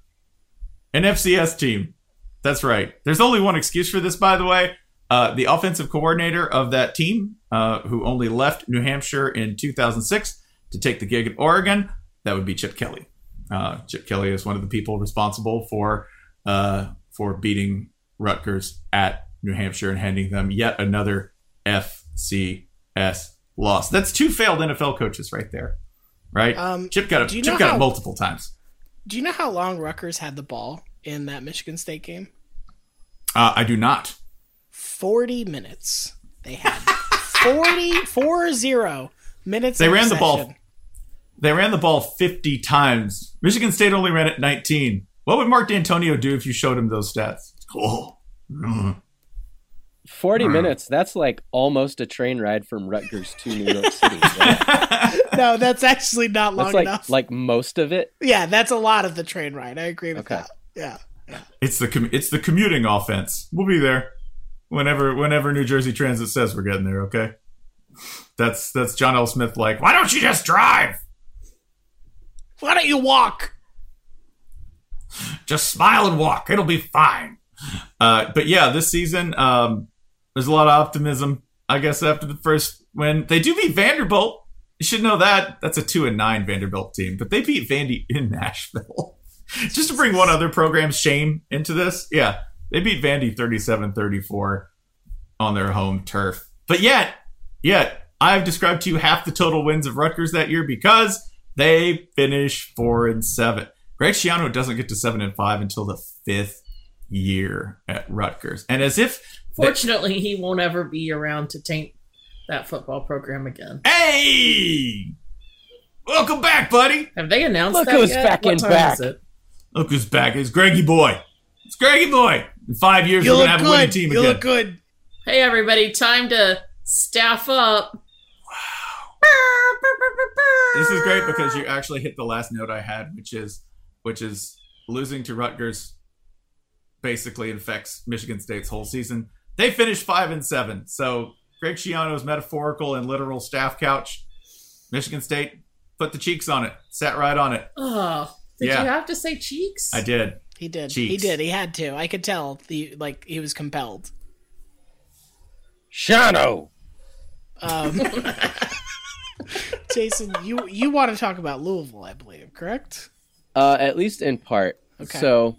[SPEAKER 1] an FCS team. That's right. There's only one excuse for this, by the way. Uh, the offensive coordinator of that team, uh, who only left New Hampshire in 2006 to take the gig at Oregon, that would be Chip Kelly. Uh, Chip Kelly is one of the people responsible for uh, for beating Rutgers at New Hampshire and handing them yet another FCS FCS loss. That's two failed NFL coaches right there, right?
[SPEAKER 3] Um,
[SPEAKER 1] Chip got it. Chip got
[SPEAKER 3] how-
[SPEAKER 1] it multiple times.
[SPEAKER 3] Do you know how long Rutgers had the ball in that Michigan State game?
[SPEAKER 1] Uh, I do not.
[SPEAKER 3] 40 minutes. They had 40, 40 minutes
[SPEAKER 1] They ran the ball. They ran the ball 50 times. Michigan State only ran it 19. What would Mark Dantonio do if you showed him those stats? Cool. Mm.
[SPEAKER 4] 40 minutes, that's like almost a train ride from Rutgers to New York City. right?
[SPEAKER 3] No, that's actually not long
[SPEAKER 4] That's like
[SPEAKER 3] enough.
[SPEAKER 4] like most of it.
[SPEAKER 3] yeah, that's a lot of the train ride. I agree with
[SPEAKER 4] Okay.
[SPEAKER 3] that. Yeah.
[SPEAKER 1] It's the com- it's the commuting offense. We'll be there whenever whenever New Jersey Transit says we're getting there. Okay, that's that's John L. Smith. Like, why don't you just drive?
[SPEAKER 3] Why don't you walk?
[SPEAKER 1] Just smile and walk. It'll be fine. Uh, but yeah, this season, um, there's a lot of optimism. I guess after the first win, they do beat Vanderbilt. You should know that. That's a two and nine Vanderbilt team, but they beat Vandy in Nashville. Just to bring one other program's shame into this, yeah, they beat Vandy 37-34 on their home turf. But yet, yet, I've described to you half the total wins of Rutgers that year because they finish four and seven. Greg Schiano doesn't get to seven and five until the fifth year at Rutgers, and as if
[SPEAKER 2] Fortunately, he won't ever be around to taint that football program again.
[SPEAKER 1] hey, welcome back, buddy.
[SPEAKER 2] Have they announced
[SPEAKER 4] Look
[SPEAKER 2] that
[SPEAKER 4] who's
[SPEAKER 2] yet?
[SPEAKER 4] back
[SPEAKER 2] What
[SPEAKER 4] in
[SPEAKER 2] time
[SPEAKER 4] back.
[SPEAKER 2] is it?
[SPEAKER 1] Look who's back. It's Greggy Boy. It's Greggy Boy. In five years,
[SPEAKER 3] You
[SPEAKER 1] we're gonna have a winning
[SPEAKER 3] good.
[SPEAKER 1] team
[SPEAKER 3] You
[SPEAKER 1] again.
[SPEAKER 3] look good.
[SPEAKER 2] Hey, everybody! Time to staff up.
[SPEAKER 1] This is great because you actually hit the last note I had, which is which is losing to Rutgers basically infects Michigan State's whole season. They finished five and seven. So Greg Schiano's metaphorical and literal staff couch. Michigan State put the cheeks on it, sat right on it.
[SPEAKER 2] Oh, did
[SPEAKER 1] Yeah.
[SPEAKER 2] you have to say cheeks?
[SPEAKER 1] I did.
[SPEAKER 3] He did. He did. He had to. I could tell. The like he was compelled.
[SPEAKER 4] Shano.
[SPEAKER 3] Um, Jason, you you want to talk about Louisville, I believe, correct?
[SPEAKER 4] Uh, at least in part.
[SPEAKER 3] Okay.
[SPEAKER 4] So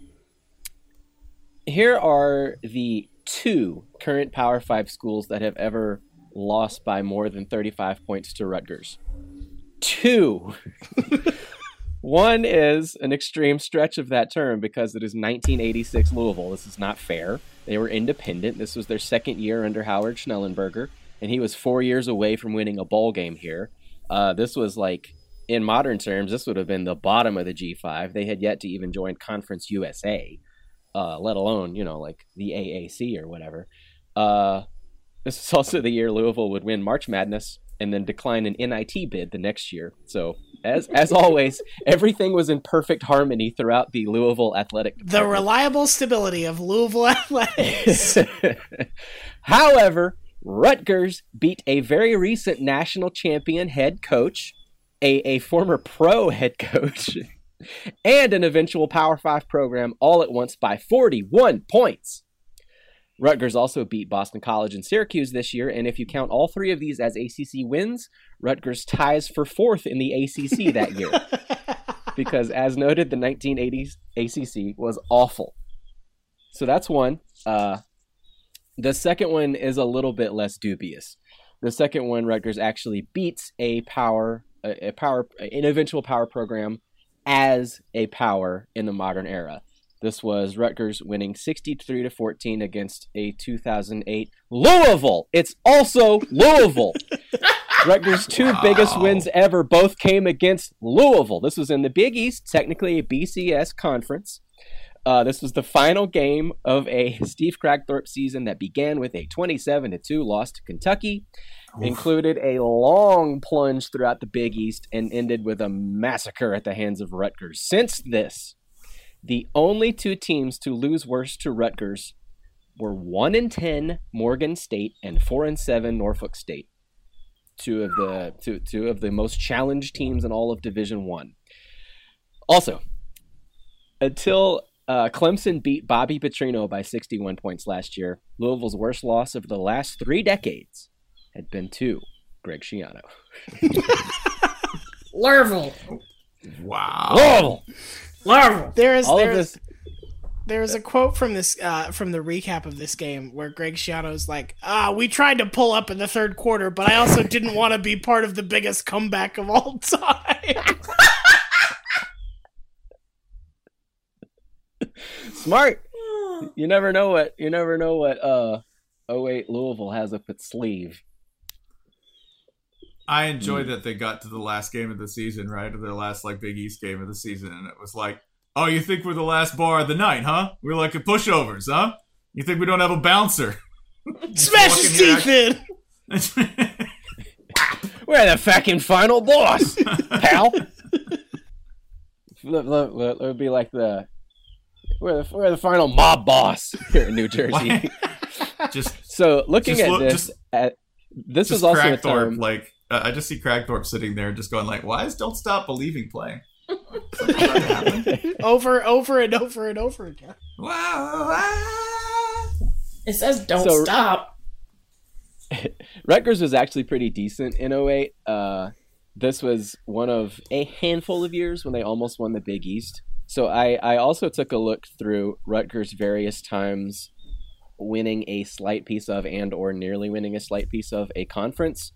[SPEAKER 4] here are the two current Power Five schools that have ever lost by more than 35 points to Rutgers. Two. One is an extreme stretch of that term because it is 1986 Louisville. This is not fair. They were independent. This was their second year under Howard Schnellenberger, and he was four years away from winning a bowl game here. Uh, this was like, in modern terms, this would have been the bottom of the G5. They had yet to even join Conference USA, uh, let alone, you know, like the AAC or whatever. Uh, this is also the year Louisville would win March Madness and then decline an NIT bid the next year. So, as as always, everything was in perfect harmony throughout the Louisville athletic. Department.
[SPEAKER 3] The reliable stability of Louisville athletics.
[SPEAKER 4] However, Rutgers beat a very recent national champion head coach, a, a former pro head coach, and an eventual Power 5 program all at once by 41 points. Rutgers also beat Boston College and Syracuse this year, and if you count all three of these as ACC wins, Rutgers ties for fourth in the ACC that year. because, as noted, the 1980s ACC was awful. So that's one. Uh, the second one is a little bit less dubious. The second one, Rutgers actually beats a power, a, a power, an eventual power program as a power in the modern era. This was Rutgers winning 63 to 14 against a 2008 Louisville. It's also Louisville. Rutgers' two biggest wins ever both came against Louisville. This was in the Big East, technically a BCS conference. Uh, this was the final game of a Steve Kragthorpe season that began with a 27 to 2 loss to Kentucky, included a long plunge throughout the Big East, and ended with a massacre at the hands of Rutgers. Since this, the only two teams to lose worse to Rutgers were 1 and 10 Morgan State and 4 and 7 Norfolk State. Two of the two, two of the most challenged teams in all of Division 1. Also, until uh, Clemson beat Bobby Petrino by 61 points last year, Louisville's worst loss of the last three decades had been to Greg Schiano.
[SPEAKER 2] Lerville.
[SPEAKER 1] Wow.
[SPEAKER 4] Louisville!
[SPEAKER 2] Lerville.
[SPEAKER 3] there is
[SPEAKER 4] All of
[SPEAKER 3] there is-
[SPEAKER 4] this,
[SPEAKER 3] There's a quote from this uh, from the recap of this game where Greg Schiano's like, "Ah, we tried to pull up in the third quarter, but I also didn't want to be part of the biggest comeback of all time."
[SPEAKER 4] Smart. You never know what you never know what uh 08 Louisville has up its sleeve.
[SPEAKER 1] I enjoy mm. that they got to the last game of the season, right? Or their last like Big East game of the season, and it was like, oh, you think we're the last bar of the night, huh? We're like a pushovers, huh? You think we don't have a bouncer?
[SPEAKER 3] Smash his teeth in.
[SPEAKER 4] We're the fucking final boss, pal. It would be like the we're the, we're the final mob boss here in New Jersey.
[SPEAKER 1] just
[SPEAKER 4] so looking
[SPEAKER 1] Just
[SPEAKER 4] at
[SPEAKER 1] look-
[SPEAKER 4] this,
[SPEAKER 1] just-
[SPEAKER 4] at, this
[SPEAKER 1] just
[SPEAKER 4] is also a
[SPEAKER 1] Kragthorpe,
[SPEAKER 4] term.
[SPEAKER 1] like uh, I just see Kragthorpe sitting there, just going like, "Why is Don't Stop Believing playing?" Something's about
[SPEAKER 3] over, over, and over and over again.
[SPEAKER 1] Wow, wow.
[SPEAKER 2] It says don't
[SPEAKER 4] So-
[SPEAKER 2] stop.
[SPEAKER 4] Rutgers was actually pretty decent in 08. Uh, this was one of a handful of years when they almost won the Big East. So I, I also took a look through Rutgers' various times winning a slight piece of and or nearly winning a slight piece of a conference.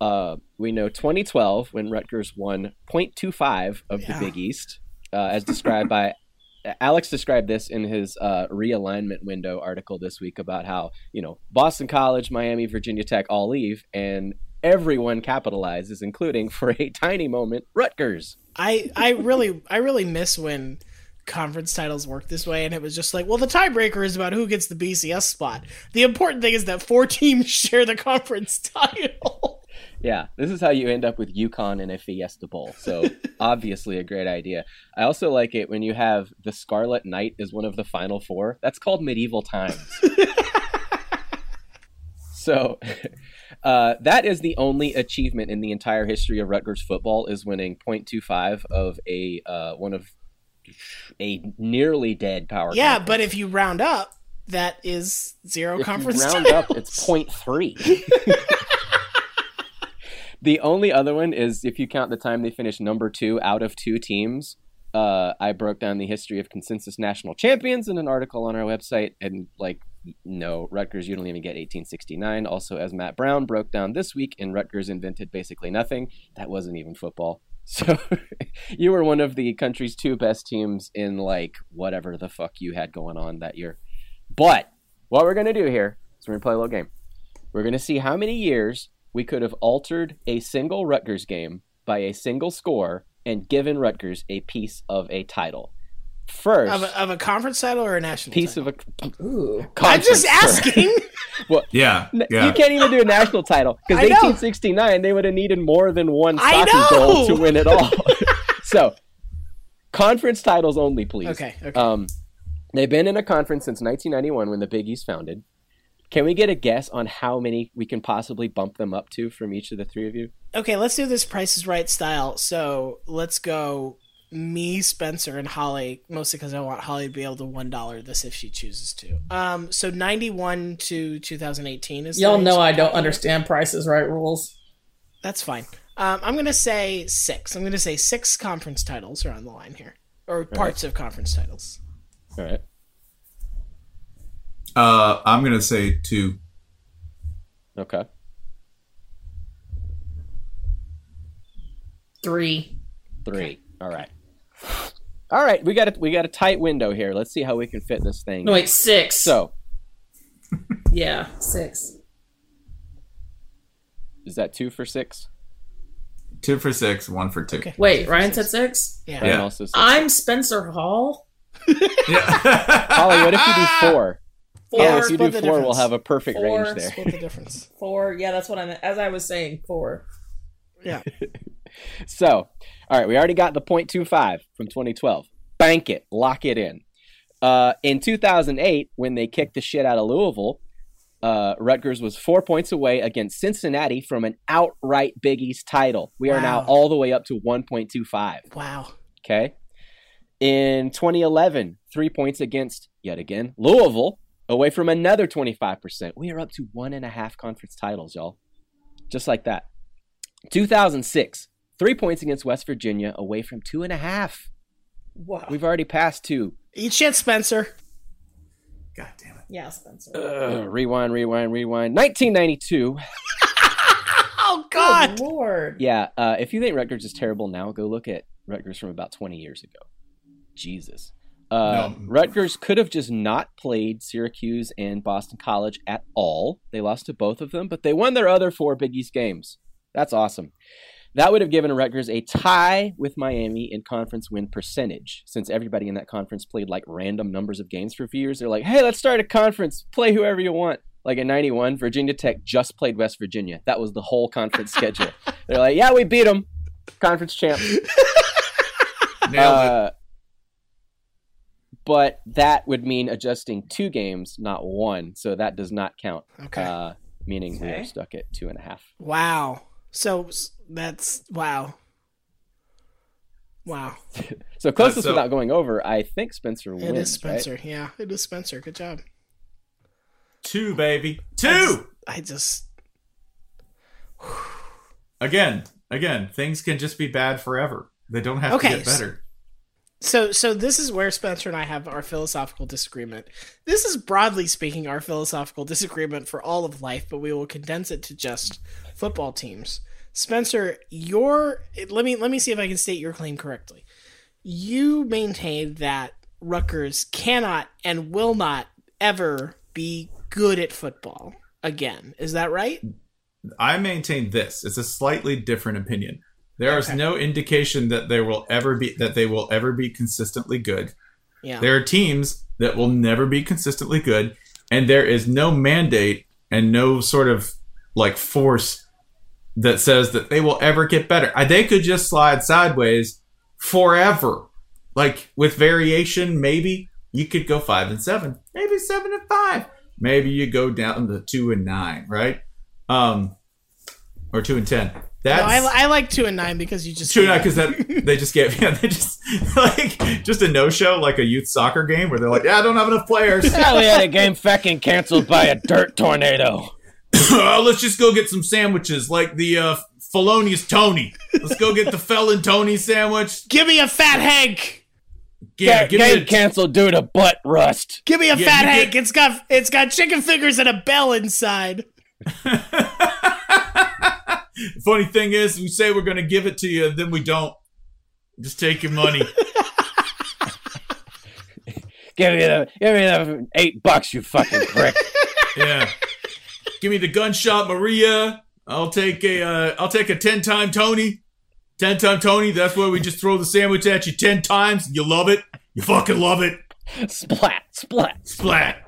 [SPEAKER 4] Uh, we know 2012 when Rutgers won 0.25 of
[SPEAKER 3] Yeah.
[SPEAKER 4] the Big East, uh, as described by Alex described this in his uh, realignment window article this week about how you know Boston College, Miami, Virginia Tech all leave, and everyone capitalizes, including for a tiny moment Rutgers.
[SPEAKER 3] I I really I really miss when conference titles work this way and it was just like well the tiebreaker is about who gets the BCS spot. The important thing is that four teams share the conference title.
[SPEAKER 4] Yeah, this is how you end up with UConn in a Fiesta Bowl. So obviously a great idea. I also like it when you have the Scarlet Knight as one of the final four. That's called medieval times. so uh, that is the only achievement in the entire history of Rutgers football is winning 0.25 of a uh, one of a nearly dead power.
[SPEAKER 3] yeah,
[SPEAKER 4] conference.
[SPEAKER 3] but if you round up that is zero
[SPEAKER 4] if
[SPEAKER 3] conference
[SPEAKER 4] you round
[SPEAKER 3] titles.
[SPEAKER 4] up, it's 0.3. the only other one is if you count the time they finished number two out of two teams. Uh, I broke down the history of consensus national champions in an article on our website, and like, no, Rutgers, you don't even get 1869. Also, as Matt Brown broke down this week, in Rutgers invented basically nothing. That wasn't even football. So you were one of the country's two best teams in like whatever the fuck you had going on that year. But what we're to do here is we're to play a little game. We're to see how many years we could have altered a single Rutgers game by a single score and given Rutgers a piece of a title. First,
[SPEAKER 3] of a, of a conference title or a national
[SPEAKER 4] piece
[SPEAKER 3] title?
[SPEAKER 4] of a
[SPEAKER 2] Ooh.
[SPEAKER 3] I'm just
[SPEAKER 4] first.
[SPEAKER 3] asking.
[SPEAKER 1] Yeah, yeah.
[SPEAKER 4] You can't even do a national title because 1869 they would have needed more than one soccer goal to win it all. so, conference titles only, please.
[SPEAKER 3] Okay, okay.
[SPEAKER 4] Um, they've been in a conference since 1991 when the Big East founded. Can we get a guess on how many we can possibly bump them up to from each of the three of you?
[SPEAKER 3] okay, let's do this Price is Right style. So let's go me, Spencer, and Holly, mostly because I want Holly to be able to one dollar this if she chooses to. Um, so ninety one to two thousand eighteen is.
[SPEAKER 2] Y'all know I don't
[SPEAKER 3] talking
[SPEAKER 2] understand prices right rules.
[SPEAKER 3] That's fine. Um, I'm gonna say six. I'm gonna say six conference titles are on the line here, or parts of conference titles.
[SPEAKER 4] All right.
[SPEAKER 1] Uh, I'm gonna say two.
[SPEAKER 4] Okay.
[SPEAKER 2] Three.
[SPEAKER 4] Three. All right. All right. We got a we got a tight window here. Let's see how we can fit this thing.
[SPEAKER 2] No, wait, six.
[SPEAKER 4] So
[SPEAKER 2] yeah, six.
[SPEAKER 4] is that two for six?
[SPEAKER 1] Two for six, one for two.
[SPEAKER 3] Okay.
[SPEAKER 2] Wait, Ryan said six?
[SPEAKER 3] Yeah.
[SPEAKER 4] Ryan
[SPEAKER 1] Yeah.
[SPEAKER 4] also said
[SPEAKER 2] I'm Spencer Hall.
[SPEAKER 1] Yeah.
[SPEAKER 4] Holly, what if you do four?
[SPEAKER 2] Four.
[SPEAKER 4] Yeah, if you do four,
[SPEAKER 3] the
[SPEAKER 4] we'll have a perfect
[SPEAKER 2] Four.
[SPEAKER 4] range there.
[SPEAKER 3] Split the difference.
[SPEAKER 2] Four. Yeah, that's what I meant. As I was saying, four.
[SPEAKER 3] Yeah.
[SPEAKER 4] So, all right, we already got the 0.25 from 2012. Bank it, lock it in. Uh, in 2008, when they kicked the shit out of Louisville, uh, Rutgers was four points away against Cincinnati from an outright Big East title. We are now all the way up to 1.25.
[SPEAKER 3] Wow.
[SPEAKER 4] Okay. In 2011, three points against, yet again, Louisville, away from another 25%. We are up to one and a half conference titles, y'all. Just like that. 2006, three points against West Virginia, away from two and a half.
[SPEAKER 2] Wow.
[SPEAKER 4] We've already passed two.
[SPEAKER 3] Eat shit, Spencer.
[SPEAKER 1] God damn it.
[SPEAKER 2] Yeah, Spencer.
[SPEAKER 4] Ugh, rewind, rewind, rewind. 1992.
[SPEAKER 3] Oh God!
[SPEAKER 2] Good lord.
[SPEAKER 4] Yeah, uh, if you think Rutgers is terrible now, go look at Rutgers from about 20 years ago. Jesus. Uh,
[SPEAKER 1] No.
[SPEAKER 4] Rutgers could have just not played Syracuse and Boston College at all. They lost to both of them, but they won their other four Big East games. That's awesome. That would have given Rutgers a tie with Miami in conference win percentage, since everybody in that conference played like random numbers of games for a few years. They're like, hey, let's start a conference, play whoever you want. Like in 91, Virginia Tech just played West Virginia. That was the whole conference schedule. They're like, yeah, we beat them. Conference champ.
[SPEAKER 1] Nailed it.
[SPEAKER 4] But that would mean adjusting two games, not one. So that does not count.
[SPEAKER 3] Okay.
[SPEAKER 4] Uh, meaning we are stuck at two and a half.
[SPEAKER 3] Wow. So that's wow. Wow.
[SPEAKER 4] So closest
[SPEAKER 1] so-
[SPEAKER 4] without going over, I think Spencer
[SPEAKER 3] It
[SPEAKER 4] wins.
[SPEAKER 3] is Spencer. Yeah, it is Spencer. Good job.
[SPEAKER 1] Two, baby.
[SPEAKER 3] I just-
[SPEAKER 1] Two!
[SPEAKER 3] I just
[SPEAKER 1] Again, again, things can just be bad forever. They don't have
[SPEAKER 3] Okay,
[SPEAKER 1] to get better.
[SPEAKER 3] So, so this is where Spencer and I have our philosophical disagreement. This is broadly speaking our philosophical disagreement for all of life, but we will condense it to just football teams. Spencer, your let me let me see if I can state your claim correctly. You maintain that Rutgers cannot and will not ever be good at football again. Is that right?
[SPEAKER 1] I maintain this. It's a slightly different opinion. There is
[SPEAKER 3] Okay.
[SPEAKER 1] no indication that they will ever be that they will ever be consistently good.
[SPEAKER 3] Yeah.
[SPEAKER 1] There are teams that will never be consistently good, and there is no mandate and no sort of like force that says that they will ever get better. They could just slide sideways forever. Like with variation, maybe you could go five and seven, maybe seven and five. Maybe you go down to two and nine, right? Um, or two and ten.
[SPEAKER 3] No,
[SPEAKER 1] That's
[SPEAKER 3] I, I like two and nine because you just
[SPEAKER 1] two and nine because that they just get yeah they just like just a no show like a youth soccer game where they're like yeah I don't have enough players
[SPEAKER 4] Yeah, we had a game fucking canceled by a dirt tornado.
[SPEAKER 1] Uh, let's just go get some sandwiches like the uh, felonious Tony let's go get the felon Tony sandwich
[SPEAKER 3] give me a fat Hank.
[SPEAKER 1] yeah
[SPEAKER 4] Ga-
[SPEAKER 1] give me
[SPEAKER 4] game
[SPEAKER 1] a,
[SPEAKER 4] canceled due to butt rust.
[SPEAKER 3] Give me a
[SPEAKER 1] Yeah,
[SPEAKER 3] fat Hank.
[SPEAKER 1] get-
[SPEAKER 3] It's got it's got chicken fingers and a bell inside.
[SPEAKER 1] funny thing is we say we're gonna give it to you and then we don't just take your money
[SPEAKER 4] Give me the give me the eight bucks, you fucking prick.
[SPEAKER 1] yeah give me the gunshot Maria I'll take a uh, I'll take a ten time Tony ten time Tony that's where we just throw the sandwich at you ten times you love it you fucking love it
[SPEAKER 4] splat, splat.
[SPEAKER 1] Splat.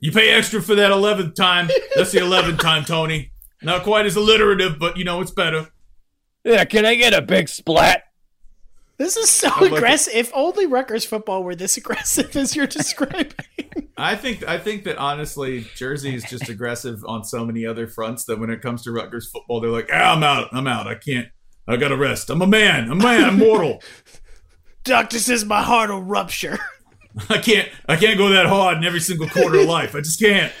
[SPEAKER 1] You pay extra for that 11th time. That's the 11th time, Tony. Not quite as alliterative, but you know, it's better.
[SPEAKER 4] Yeah, can I get a big splat?
[SPEAKER 3] This is so
[SPEAKER 1] like it.
[SPEAKER 3] aggressive. If only Rutgers football were this aggressive as you're describing.
[SPEAKER 1] I think I think that honestly, Jersey is just aggressive on so many other fronts that when it comes to Rutgers football, they're like, ah, I'm out. I'm out. I can't. I gotta rest. I'm a man. I'm a man. I'm mortal.
[SPEAKER 3] Doctor says my heart will rupture.
[SPEAKER 1] I can't. I can't go that hard in every single quarter of life. I just can't.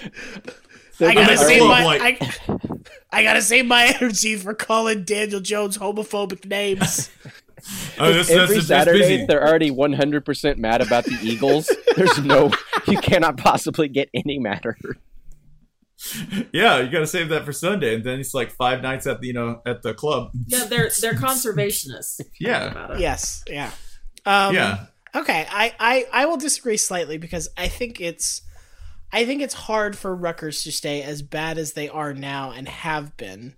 [SPEAKER 3] I gotta save my
[SPEAKER 1] light.
[SPEAKER 3] I, I gotta save my energy for calling Daniel Jones homophobic names.
[SPEAKER 1] Oh, that's, that's,
[SPEAKER 4] Every
[SPEAKER 1] that's
[SPEAKER 4] Saturday,
[SPEAKER 1] busy.
[SPEAKER 4] they're already 100% mad about the Eagles. There's no, you cannot possibly get any madder.
[SPEAKER 1] Yeah, you got to save that for Sunday, and then it's like five nights at the you know at the club.
[SPEAKER 2] Yeah, they're they're conservationists.
[SPEAKER 1] Yeah,
[SPEAKER 3] yes, yeah. Um,
[SPEAKER 1] yeah.
[SPEAKER 3] Okay, I, I, I will disagree slightly because I think it's I think it's hard for Rutgers to stay as bad as they are now and have been.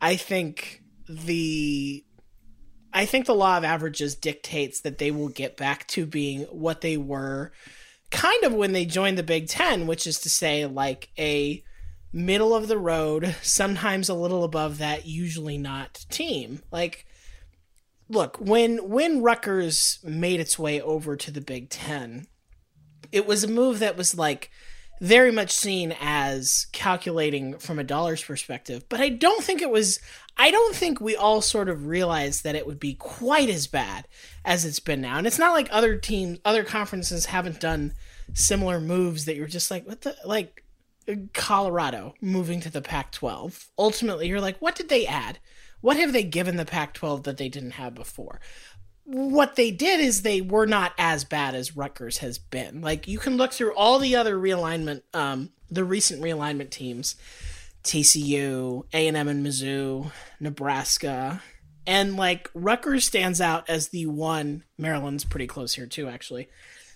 [SPEAKER 3] I think the I think the law of averages dictates that they will get back to being what they were kind of when they joined the Big 10, which is to say like a middle of the road, sometimes a little above that, usually not team. Like look, when when Rutgers made its way over to the Big Ten, it was a move that was like very much seen as calculating from a dollar's perspective. But I don't think it was. I don't think we all sort of realized that it would be quite as bad as it's been now. And it's not like other teams, other conferences haven't done similar moves that you're just like, what the like. Colorado moving to the Pac 12. Ultimately, you're like, what did they add? What have they given the Pac 12 that they didn't have before? What they did is they were not as bad as Rutgers has been. Like you can look through all the other realignment, um, the recent realignment teams, TCU, A and M, and Mizzou, Nebraska, and like Rutgers stands out as the one. Maryland's pretty close here too, actually.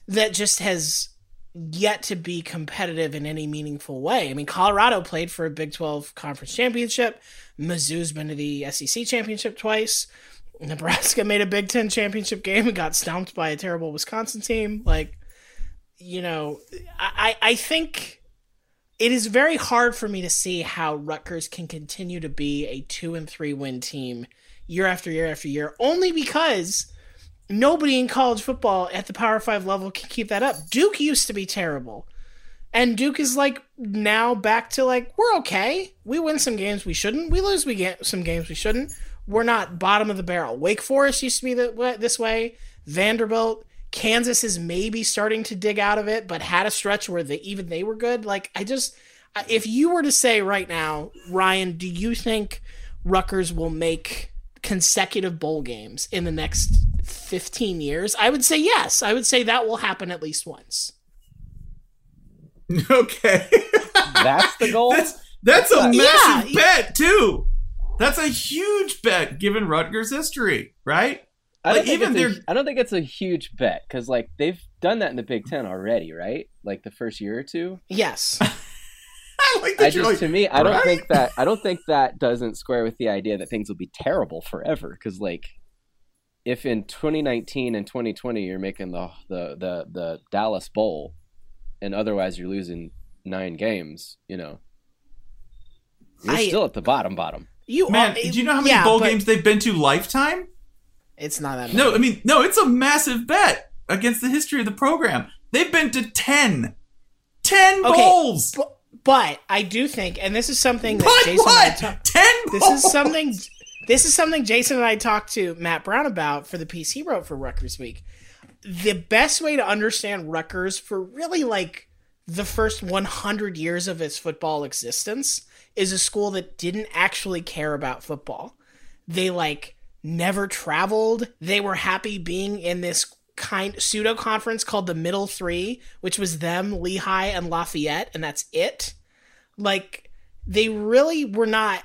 [SPEAKER 3] That just has yet to be competitive in any meaningful way. I mean, Colorado played for a Big 12 conference championship. Mizzou's been to the SEC championship twice. Nebraska made a Big Ten championship game and got stomped by a terrible Wisconsin team. Like, you know, I, I think it is very hard for me to see how Rutgers can continue to be a two and three win team year after year after year, only because nobody in college football at the Power Five level can keep that up. Duke used to be terrible. And Duke is like now back to like, we're okay. We win some games we shouldn't. We lose we get some games we shouldn't we're not bottom of the barrel. Wake Forest used to be the, this way. Vanderbilt, Kansas is maybe starting to dig out of it, but had a stretch where they even they were good. Like I just, if you were to say right now, Ryan, do you think Rutgers will make consecutive bowl games in the next 15 years? I would say yes. I would say that will happen at least once.
[SPEAKER 1] Okay.
[SPEAKER 4] That's the goal.
[SPEAKER 1] That's, that's a
[SPEAKER 3] Yeah.
[SPEAKER 1] massive bet too. That's a huge bet given Rutgers' history, right?
[SPEAKER 4] I don't,
[SPEAKER 1] Like,
[SPEAKER 4] think
[SPEAKER 1] even
[SPEAKER 4] it's a,
[SPEAKER 1] their-
[SPEAKER 4] I don't think it's a huge bet because like they've done that in the Big Ten already, right? Like the first year or two.
[SPEAKER 3] Yes.
[SPEAKER 1] I like
[SPEAKER 4] I
[SPEAKER 1] that you're
[SPEAKER 4] just
[SPEAKER 1] like,
[SPEAKER 4] to me, I don't
[SPEAKER 1] right?
[SPEAKER 4] think that I don't think that doesn't square with the idea that things will be terrible forever. Because like, if in 2019 and 2020 you're making the the the the Dallas Bowl, and otherwise you're losing nine games, you know, you're
[SPEAKER 3] I-
[SPEAKER 4] still at the bottom bottom.
[SPEAKER 3] You
[SPEAKER 1] Man,
[SPEAKER 3] are,
[SPEAKER 1] do you know how many
[SPEAKER 3] yeah,
[SPEAKER 1] bowl games they've been to lifetime?
[SPEAKER 3] It's not that.
[SPEAKER 1] No. I mean, no, it's a massive bet against the history of the program. They've been to 10. 10
[SPEAKER 3] Okay,
[SPEAKER 1] bowls.
[SPEAKER 3] But, but I do think, and this is something that
[SPEAKER 1] But
[SPEAKER 3] Jason and I
[SPEAKER 1] what? 10
[SPEAKER 3] this
[SPEAKER 1] bowls.
[SPEAKER 3] is something this is something Jason and I talked to Matt Brown about for the piece he wrote for Rutgers Week. The best way to understand Rutgers for really like the first 100 years of its football existence is a school that didn't actually care about football. They like never traveled. They were happy being in this kind pseudo conference called the Middle 3, which was them, Lehigh and Lafayette, and that's it. Like they really were not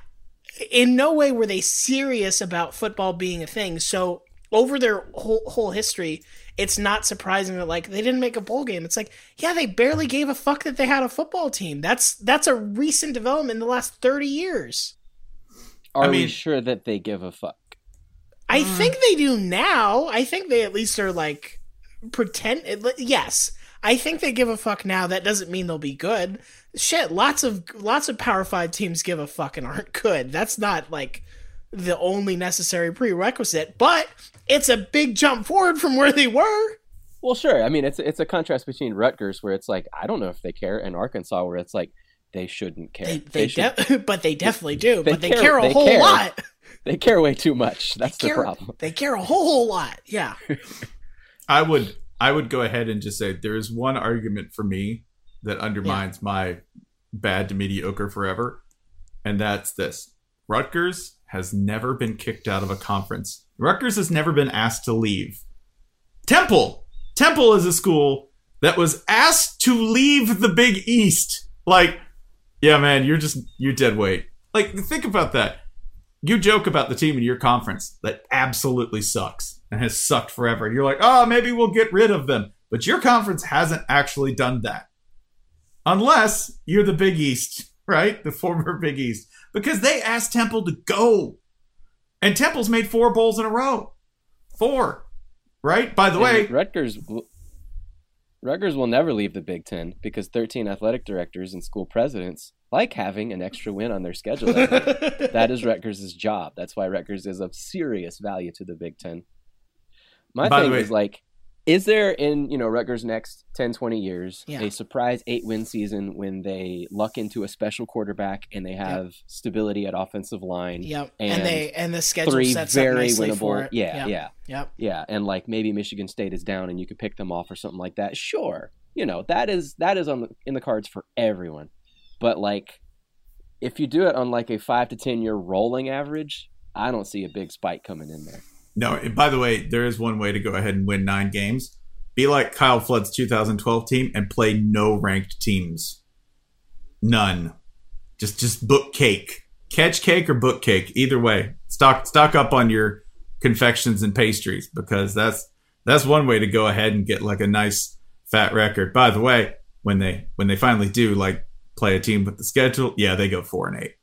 [SPEAKER 3] in no way were they serious about football being a thing. So over their whole whole history, it's not surprising that like they didn't make a bowl game. It's like, yeah, they barely gave a fuck that they had a football team. That's that's a recent development in the last 30 years.
[SPEAKER 4] Are
[SPEAKER 1] I
[SPEAKER 4] we sure that they give a fuck?
[SPEAKER 3] I mm. think they do now. I think they at least are like pretend yes. I think they give a fuck now. That doesn't mean they'll be good. Shit, lots of lots of Power 5 teams give a fuck and aren't good. That's not like the only necessary prerequisite, but it's a big jump forward from where they were.
[SPEAKER 4] Well, sure. I mean, it's it's a contrast between Rutgers, where it's like I don't know if they care, and Arkansas, where it's like they shouldn't care.
[SPEAKER 3] They, they
[SPEAKER 4] should-
[SPEAKER 3] de- but they definitely do.
[SPEAKER 4] They
[SPEAKER 3] but they
[SPEAKER 4] care-
[SPEAKER 3] care, a
[SPEAKER 4] they
[SPEAKER 3] whole
[SPEAKER 4] care.
[SPEAKER 3] lot.
[SPEAKER 4] they care way too much. That's
[SPEAKER 3] They
[SPEAKER 4] the
[SPEAKER 3] care,
[SPEAKER 4] problem.
[SPEAKER 3] They care a whole, whole lot. Yeah.
[SPEAKER 1] I would I would go ahead and just say there is one argument for me that undermines my bad to mediocre forever, and that's this: Rutgers has never been kicked out of a conference. Rutgers has never been asked to leave. Temple, Temple is a school that was asked to leave the Big East. Like, yeah, man, you're just you're dead weight. Like, think about that you joke about the team in your conference that absolutely sucks and has sucked forever. And you're like, oh, maybe we'll get rid of them. But your conference hasn't actually done that. Unless you're the Big East, right? The former Big East. Because they asked Temple to go. And Temple's made four bowls in a row. Four. Right? By the way,
[SPEAKER 4] And Rutgers, will- Rutgers will never leave the Big Ten because 13 athletic directors and school presidents like having an extra win on their schedule. that is Rutgers' job. That's why Rutgers is of serious value to the Big Ten. My
[SPEAKER 1] By
[SPEAKER 4] thing
[SPEAKER 1] way-
[SPEAKER 4] is like, is there in you know Rutgers' next 10, 20 years
[SPEAKER 3] Yeah.
[SPEAKER 4] a surprise eight win season when they luck into a special quarterback and they have stability at offensive line?
[SPEAKER 3] Yep.
[SPEAKER 4] And
[SPEAKER 3] And, they and the schedule
[SPEAKER 4] Three
[SPEAKER 3] sets up
[SPEAKER 4] very
[SPEAKER 3] for
[SPEAKER 4] winnable. Yeah,
[SPEAKER 3] Yep.
[SPEAKER 4] yeah.
[SPEAKER 3] Yep.
[SPEAKER 4] Yeah, and like maybe Michigan State is down and you could pick them off or something like that. Sure, you know that is that is on the, in the cards for everyone. But like, if you do it on like a five to ten year rolling average, I don't see a big spike coming in there.
[SPEAKER 1] No, and by the way, there is one way to go ahead and win nine games. Be like Kyle Flood's 2012 team and play no ranked teams. None. Just just book cake. Catch cake or book cake. Either way. Stock stock up on your confections and pastries because that's that's one way to go ahead and get like a nice fat record. By the way, when they when they finally do like play a team with the schedule, yeah, they go four and eight.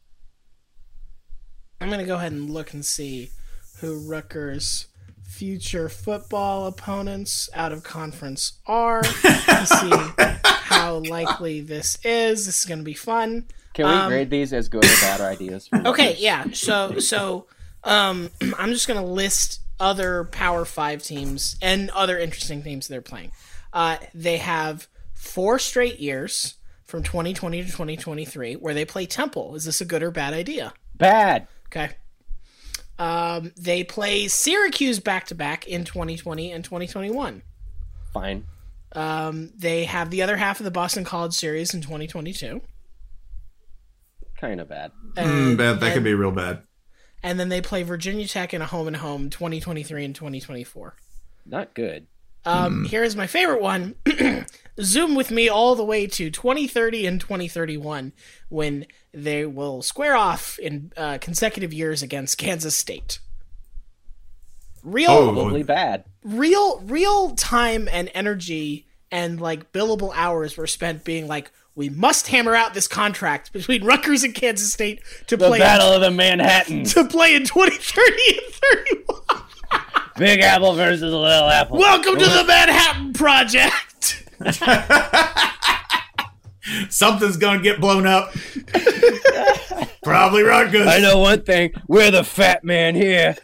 [SPEAKER 3] I'm gonna go ahead and look and see who Rutgers' future football opponents out of conference are to see how likely this is. This is gonna be fun.
[SPEAKER 4] Can we
[SPEAKER 3] Um,
[SPEAKER 4] grade these as good or bad ideas?
[SPEAKER 3] Okay, yeah. So so um I'm just gonna list other Power Five teams and other interesting teams they're playing. Uh, they have four straight years from 2020 to 2023 where they play Temple. Is this a good or bad idea?
[SPEAKER 4] Bad.
[SPEAKER 3] Okay. Um, they play Syracuse back to back in 2020 and 2021.
[SPEAKER 4] Fine.
[SPEAKER 3] Um, they have the other half of the Boston College Series in 2022.
[SPEAKER 4] Kind of bad.
[SPEAKER 1] Mm, bad. That
[SPEAKER 3] and-
[SPEAKER 1] could be real bad.
[SPEAKER 3] And then they play Virginia Tech in a home and home 2023 and 2024.
[SPEAKER 4] Not good.
[SPEAKER 3] Um, Here is my favorite one. Zoom with me all the way to 2030 and 2031 when they will square off in uh, consecutive years against Kansas State. Real,
[SPEAKER 1] Oh.
[SPEAKER 4] Probably bad.
[SPEAKER 3] real, real time and energy and like billable hours were spent being like, we must hammer out this contract between Rutgers and Kansas State to
[SPEAKER 4] The
[SPEAKER 3] play
[SPEAKER 4] Battle of the Manhattan.
[SPEAKER 3] to play in 2030 and 31.
[SPEAKER 4] Big Apple versus Little Apple.
[SPEAKER 3] Welcome to the Manhattan Project.
[SPEAKER 1] Something's gonna get blown up. Probably Rutgers.
[SPEAKER 4] I know one thing. We're the fat man here.